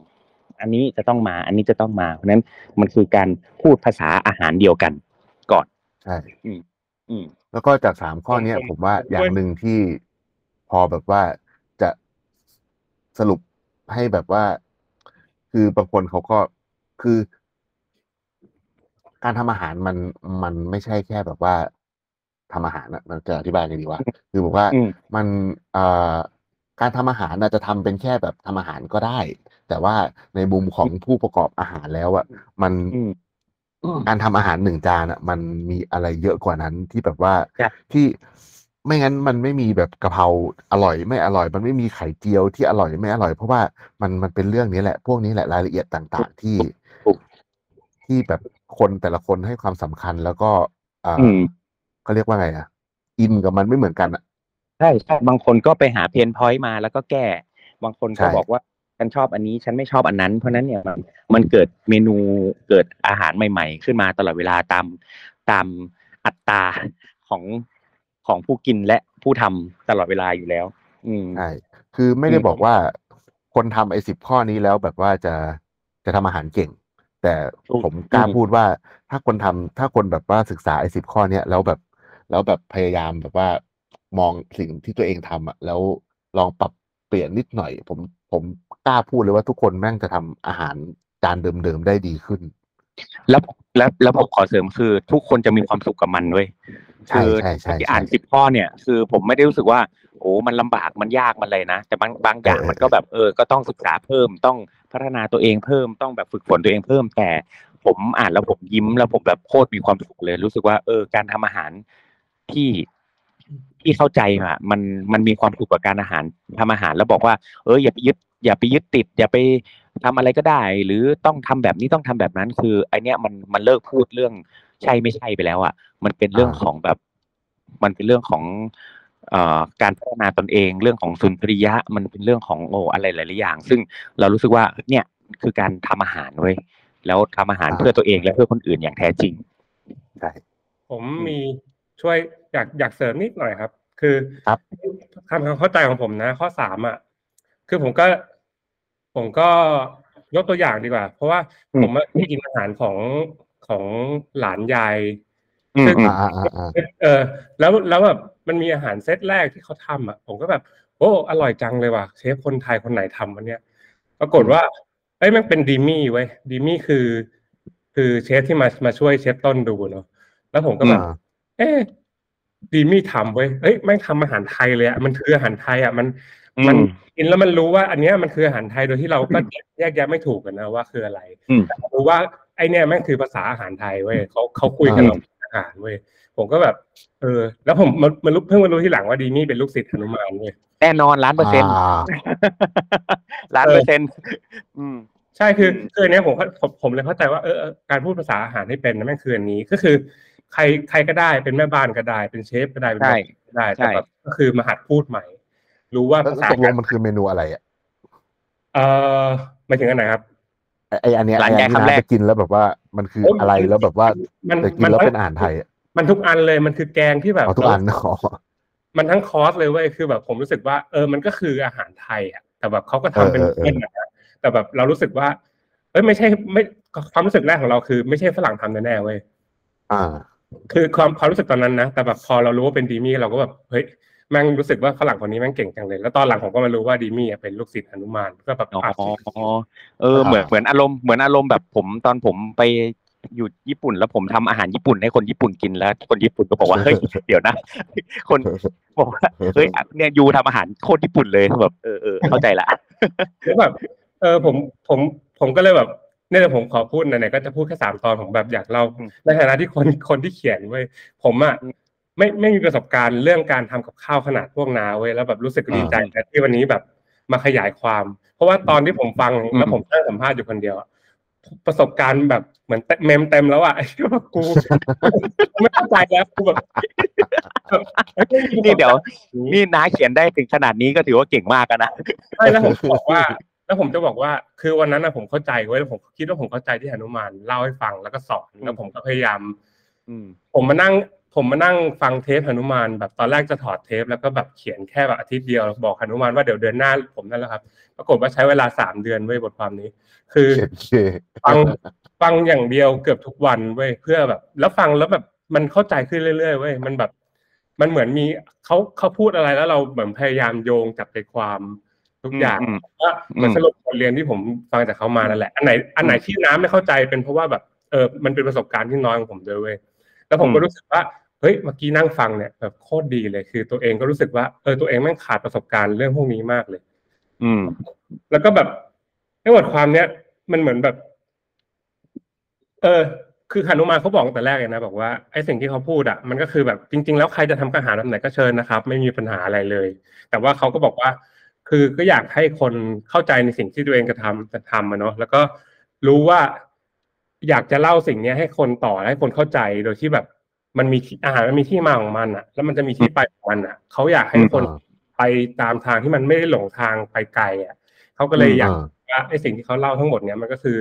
S3: อันนี้จะต้องมา อันนี้จะต้องมา เพราะฉะนั้นมันคือการพูดภาษาอาหารเดียวกันก่อน
S2: ใช่
S3: อืม
S2: แล้วก็จากสามข้อเนี้ย
S3: ผม
S2: ผมว่า
S3: ผม
S2: อย่างหนึ่งที่พอแบบว่าจะสรุปให้แบบว่า คือบางคนเขาก็คือ การทำอาหารมันมันไม่ใช่แค่แบบว่าทำอาหารนะมันจะอธิบายไงดีวะคือบอกว่า
S3: อืม
S2: มันเอ่อการทำอาหารน่ะจะทำเป็นแค่แบบทำอาหารก็ได้ แต่ว่าในมุมของผู้ประกอบอาหารแล้วอะมัน
S3: อืม
S2: การทำอาหารหนึ่งจานอะ มันมีอะไรเยอะกว่านั้นที่แบบว่า
S3: ใช่
S2: ที่ไม่งั้นมันไม่มีแบบกะเพราอร่อยไม่อร่อย มันไม่มีไข่เจียวที่อร่อยไม่อร่อย เพราะว่ามันมันเป็นเรื่องนี้แหละ พวกนี้แหละรายละเอียดต่าง ๆ ที่
S3: ถูก
S2: ที่แบบคนแต่ละคนให้ความสำคัญแล้วก็อ่า
S3: อืม
S2: เขาเรียกว่าไงอะ อินกับมันไม่เหมือนกันอะ
S3: ใช่ใช่บางคนก็ไปหาเพนพอยต์มาแล้วก็แก้ บางคนก็
S2: ใช่
S3: บอกว่าฉันชอบอันนี้ฉันไม่ชอบอันนั้น เพราะฉะนั้นเนี่ยมันมันเกิดเมนูเกิดอาหารใหม่ ๆ ขึ้นมาตลอดเวลาตามตามอัตราของของผู้กินและผู้ทำตลอดเวลาอยู่แล้ว อืม
S2: ใช่คือไม่ได้
S3: อืม
S2: บอกว่าคนทำไอ้สิบข้อนี้แล้วแบบว่าจะจะทำอาหารเก่ง แต่
S3: ถูก
S2: ผมกล้า
S3: อืม
S2: พูดว่าถ้าคนทำถ้าคนแบบว่าศึกษาไอ้สิบข้อเนี้ยแล้วแบบ แล้วแบบพยายามแบบว่ามองสิ่งที่ตัวเองทำอะแล้วลองปรับเปลี่ยนนิดหน่อย ผมผมกล้าพูดเลยว่าทุกคนแม่งจะทำอาหารจานเดิมๆได้ดีขึ้น
S3: แล้วแล้วแล้วผมขอเสริมคือ ทุกคนจะมีความสุขกับมันเว้ย
S2: ใช่
S3: คือ
S2: ใช่ใช่
S3: ที่
S2: ใช่
S3: อ่านสิบข้อเนี่ย คือผมไม่ได้รู้สึกว่า โอ้ มันลำบากมันยากมันเลยนะ แต่บางบางอย่าง
S2: เออ
S3: มันก็แบบเออ ก็ต้องศึกษาเพิ่มต้องพัฒนาตัวเองเพิ่มต้องแบบฝึกฝนตัวเองเพิ่ม แต่ผมอ่านแล้วผมยิ้มแล้วผมแบบโคตรมีความสุขเลย รู้สึกว่าเออการทำอาหารที่ที่เข้าใจอะมันมันมีความสุขกับการอาหารทำอาหารแล้วบอกว่า เอออย่าไปยึดอย่าไปยึดติด อย่าไป ทำอะไรก็ได้ หรือต้องทำแบบนี้ต้องทำแบบนั้น คือไอเนี้ยมันมันเลิกพูดเรื่องใช่ไม่ใช่ไปแล้วอะ มันเป็นเรื่อง
S2: อ่า
S3: ของแบบ มันเป็นเรื่องของเอ่อการพัฒนาตนเอง เรื่องของสุนทรียะ มันเป็นเรื่องของโอ้อะไรหลายๆอย่าง ซึ่งเรารู้สึกว่าเนี่ยคือการทำอาหารเว้ยแล้วทำอาหารเพื่อตัวเองและเพื่อคนอื่นอย่างแท้จริง
S2: ใช่
S4: ผมมีช่วยอยากอยากเสริมนิดหน่อยครับ คือ
S2: ครับ
S4: ทำความเข้าใจของผมนะ ข้อสามอะคือผมก็ ผมก็ยกตัวอย่างดีกว่า เพราะว่า
S3: อืม
S4: ผมอะกินอาหารของของหลานยาย
S3: อืม
S4: ซึ่ง
S3: อืม
S2: อ่าอ่าอ่า
S4: เออแล้วแล้วแบบมันมีอาหารเซตแรกที่เขาทำอะ ผมก็แบบโอ้อร่อยจังเลยว่ะเชฟคนไทยคนไหนทำวันเนี้ยปรากฏว่าเอ้ยมันเป็นดีมี่เว้ยดีมี่คือ คือเชฟที่มามาช่วยเชฟต้นดูเนาะแล้วผมก็แบบ
S2: อ่า
S4: เอ๊ะดีมี่ทำเว้ยเอ้ยแม่งทำอาหารไทยเลยอะมันคืออาหารไทยอะมัน
S3: อื ม
S4: มันกินแล้วมันรู้ว่าอันเนี้ยมันคืออาหารไทยโดยที่เราก็แยกแยะไม่ถูกกันนะว่าคืออะไร
S3: อืม
S4: แต่รู้ว่าไอเนี้ยแม่งคือภาษาอาหารไทยเว้ยเขาเขาคุยกันเราอาหารเว้ยผมก็แบบเออ แล้วผมมันมันรู้เพิ่งมารู้ที่หลังว่าดีมี่เป็นลูกศิษย์หนุมานเว้ย
S3: แน่นอนล้านเปอร์เซ็นต์
S2: อ่า
S3: ล้านเปอร์เซ็นต์อืม
S4: ใช่คือ
S3: อืม
S4: คืออันเนี้ยผมผมผมเลยเข้าใจว่าเออเออการพูดภาษาอาหารให้เป็นนั่นแม่งคืออันนี้ก็คือ ใครใครก็ได้เป็นแม่บ้านก็ได้เป็นเชฟก็ได้เป็น
S3: ใช่
S4: ก็ได้
S3: ใช่
S4: แต่แบบก็คือมาหัดพูดใหม่ รู้ว่า
S2: แล้ว
S4: ภาษา
S2: ตกลงมันคือเมนูอะไรอะ
S4: เอ่อหมายถึงอันไหนครับ
S2: ไอ้ไออันเนี้ย
S3: หลั
S2: ไองอัน
S3: จาก
S2: ที่
S3: คำแร
S2: น้ากจะกินแล้วแบบว่ามันคืออะไรแล้วแบบว่า
S4: มัน
S2: แต่กิน
S4: มัน
S2: แล้ว
S4: ทั้ง
S2: เป็นอาหารไทยอะ
S4: มันทุกอันเลยมันคือแกงที่แบบ
S2: เอาทุกอันอ๋อ
S4: มันทั้งคอร์สเลยเว้ยคือแบบผมรู้สึกว่าเออมันก็คืออาหารไทยอะแต่แบบเขาก็ทำเป็น
S2: เออเออเออ
S4: เล่นนะแต่แบบเรารู้สึกว่า เอ้ยไม่ใช่ไม่ความรู้สึกแรกของเราคือ ไม่ใช่ฝรั่งทำแน่ๆเว้ย
S2: อ่า
S4: คือความความรู้สึกตอนนั้นนะแต่แบบพอเรารู้ว่าเป็นดีมี่เราก็แบบเฮ้ย แม่งรู้สึกว่าฝรั่งคนนี้แม่งเก่งจังเลย แล้วตอนหลังผมก็มารู้ว่าดีมี่อะเป็นลูกศิษย์หนุมานก็แบบ
S3: อ๋อ
S4: อะ
S3: เออ
S2: อ่า
S3: เหมือนเหมือนอารมณ์เหมือนอารมณ์แบบผมตอนผมไปอยู่ญี่ปุ่นแล้วผมทำอาหารญี่ปุ่นให้คนญี่ปุ่นกินแล้ว คนญี่ปุ่นก็บอกว่าเฮ้ยเดี๋ยวนะ คนบอกว่าเฮ้ยเนี่ยยูทำอาหารโคตรญี่ปุ่นเลยแบบเออเออเข้าใจละ
S4: แล้วแบบเออผมผมผมก็เลยแบบเนี่ยเดี๋ยวผมขอพูดไหนๆก็จะพูดแค่สามตอนผมแบบอยากเล่า
S3: อืม
S4: ในฐานะที่คนคนที่เขียนเว้ยผมอะ ไม่ไม่มีประสบการณ์เรื่องการทำกับข้าวขนาดพวกนาเว้ยแล้วแบบรู้สึกดีใจนะที่วันนี้แบบมาขยายความ เพราะว่าตอนที่ผมฟังแล้วผมนั่งสัมภาษณ์อยู่คนเดียวอะประสบการณ์แบบเหมือนเมมเต็มแล้วอะไอ้ที่ว่ากูไม่เข้าใจแล้วกูแบบแบบเฮ้ย
S3: นี่เดี๋ยว นี่น้าเขียนได้ถึงขนาดนี้ก็ถือว่าเก่งมากอะนะ
S4: ใช่แล้วผมจะบอกว่า แล้วผมจะบอกว่า คือวันนั้นนะผมเข้าใจเว้ยแล้วผมคิดว่าผมเข้าใจที่หนุมานเล่าให้ฟังแล้วก็สอนแล้วผมก็พยายาม
S3: อืม
S4: ผมมานั่ง ผมมานั่งฟังเทปหนุมานแบบตอนแรกจะถอดเทปแล้วก็แบบเขียนแค่แบบอาทิตย์เดียวบอกหนุมานว่าเดี๋ยวเดือนหน้าผมนั่นแหละครับปรากฏว่าใช้เวลาสามเดือนเว้ยบทความนี้ คือ
S2: เจ็ดเค
S4: ฟังฟังอย่างเดียวเกือบทุกวันเว้ยเพื่อแบบ แล้วฟังแล้วแบบมันเข้าใจขึ้นเรื่อยๆเว้ยมันแบบ มันเหมือนมีเขาเขาพูดอะไรแล้วเราเหมือนพยายามโยงจับใจความทุกอย่าง
S3: อืม
S4: ว่าเหมือน
S3: อืม
S4: สรุปบทเรียนที่ผมฟังจากเขามานั่นแหละ อันไหนอันไหนที่น้ำไม่เข้าใจเป็นเพราะว่าแบบเออมันเป็นประสบการณ์ที่น้อยของผมด้วยเว้ยแล้วผมก็
S3: อืม
S4: รู้สึกว่า เฮ้ยเมื่อกี้นั่งฟังเนี่ยแบบโคตรดีเลยคือ ตัวเองก็รู้สึกว่าเออตัวเองแม่งขาดประสบการณ์เรื่องพวกนี้มากเลย
S3: อืม
S4: แล้วก็แบบในบทความเนี้ยมันเหมือนแบบ เออ คือหนุมานเขาบอกตั้งแต่แรกเลยนะบอกว่าไอ้สิ่งที่เขาพูดอะมันก็คือแบบจริง ๆ แล้วใครจะทำอาหารแบบไหนก็เชิญนะครับ ไม่มีปัญหาอะไรเลย แต่ว่าเขาก็บอกว่า คือก็อยากให้คนเข้าใจในสิ่งที่ตัวเองจะทำจะทำอะเนาะแล้วก็รู้ว่าอยากจะเล่าสิ่งเนี้ยให้คนต่อและให้คนเข้าใจโดยที่แบบ มันมีที่อาหารมันมีที่มาของมันอะ แล้วมันจะมีที่ไปของมันอะเขาอยากให้คน
S2: อ่า
S4: ไปตามทางที่มันไม่ได้หลงทางไปไกลอะเขาก็เลยอยาก
S2: อ่า
S4: ว่าไอ้สิ่งที่เขาเล่าทั้งหมดเนี้ยมันก็คือ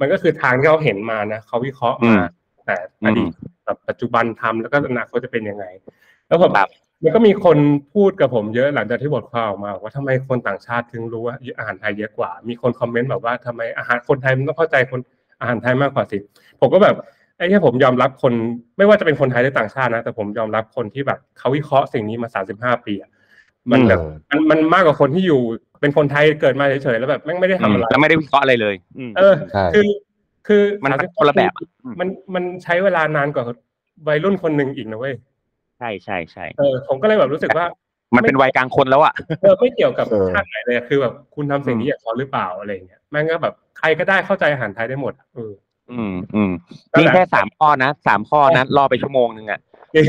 S4: มันก็คือทางที่เขาเห็นมานะเขาวิเคราะห์
S3: อื
S4: มามแต่อดีตกับปัจจุบันทำแล้วก็อนาคตจะเป็นยังไง แล้วผม
S3: ครับ
S4: มันก็มีคนพูดกับผมเยอะหลังจากที่บทความออกมาว่าทำไมคนต่างชาติถึงรู้ว่าอาหารไทยเยอะกว่า มีคนคอมเมนต์แบบว่าทำไมอาหารคนไทยมันต้องเข้าใจคนอาหารไทยมากกว่าสิผมก็แบบ ไอ้ที่ผมยอมรับคนไม่ว่าจะเป็นคนไทยหรือต่างชาตินะ แต่ผมยอมรับคนที่แบบเขาวิเคราะห์สิ่งนี้มาสามสิบห้าปีอะมันแบบ
S2: เออ
S4: มันมันมากกว่าคนที่อยู่เป็นคนไทยเกิดมาเฉยๆแล้วแบบแม่งไม่ได้ทำอะไร
S3: แล้วไม่ได้วิเคราะห์อะไรเลยอืม
S4: เออ
S2: ใช่
S4: คือ คือ
S3: มัน
S4: 35
S3: คนละแบบอะอืม
S4: มันมันใช้เวลานานกว่าวัยรุ่นคนหนึ่งอีกนะเว้ย
S3: ใช่ใช่ใช่
S4: เออผมก็เลยแบบรู้สึกว่า
S3: มันเป็นวัยกลางคนแล้วอะ
S4: เออไม่เกี่ยวกับ
S2: เออ
S4: ชาติไหนเลยอะคือแบบคุณทำสิ่งนี้กับเขาหรือเปล่าอะไรอย่างเงี้ยแม่งก็แบบใครก็ได้เข้าใจอาหารไทยได้หมดอะเออ
S3: อืมอืม
S4: นั่น
S3: นี่
S4: แหละ
S3: แค่สามข้อนะสามข้อนะรอไปชั่วโมงนึงอะ
S4: จริง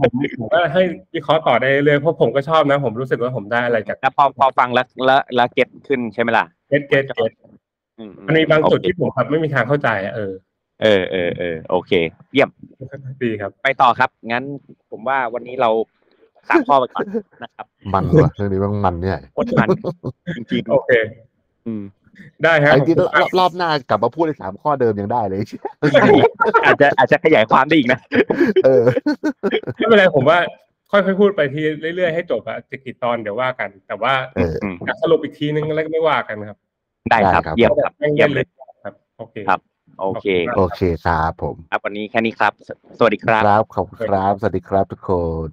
S4: ผมผมก็ให้วิเคราะห์ต่อได้เรื่อยๆเพราะผมก็ชอบนะ ผมรู้สึกว่าผมได้อะไรจาก
S3: แล้วพอพอฟังแล้วแล้วแล้ว get ขึ้นใช่ไหมล่ะ
S4: get get get
S3: อืม
S4: มันมีบางจุด
S3: โอเค
S4: ที่ผมแบบไม่มีทางเข้าใจอะเออ
S3: เออเออเออโอเค เยี่ยม
S4: ดีครับ
S3: ไปต่อครับ งั้นผมว่าวันนี้เราสามข้อไปก่อนนะครับ
S2: มันว่ะเรื่องนี้มันมันเนี่ย
S3: โคตรมันจริง
S4: โอเค
S3: ๆอืม
S4: ได้ครับ
S2: ไอ้จริงๆรอบรอบหน้ากลับมาพูดในสามข้อเดิมยังได้เลย
S3: อาจจะอาจจะขยายความได้อีกนะ
S2: เออ
S4: ไม่เป็นไรผมว่าค่อยๆพูดไปทีเรื่อยๆให้จบอะจะกี่ตอนเดี๋ยวว่ากัน แต่ว่า
S2: เออ
S3: อืม
S4: อยากสรุปอีกทีนึงแล้วก็ไม่ว่ากันครับ
S3: ได้ครับ
S2: ได้ครับ
S3: เยี่ยม
S4: แบ
S3: ครับ
S4: บแม่ง
S3: เยี่
S4: เย็
S3: ยม
S4: น
S3: เล
S4: เลยยครับโอเค
S3: ครับ โอเค
S2: โอเคครับผม
S3: ครับวันนี้แค่นี้ครับสสวัสดีครับ
S2: ครับขอบคุณครับสวัสดีครับทุกคน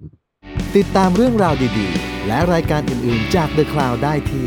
S1: ติดตามเรื่องราวดีๆ และรายการอื่นๆจาก The Cloud ได้ที่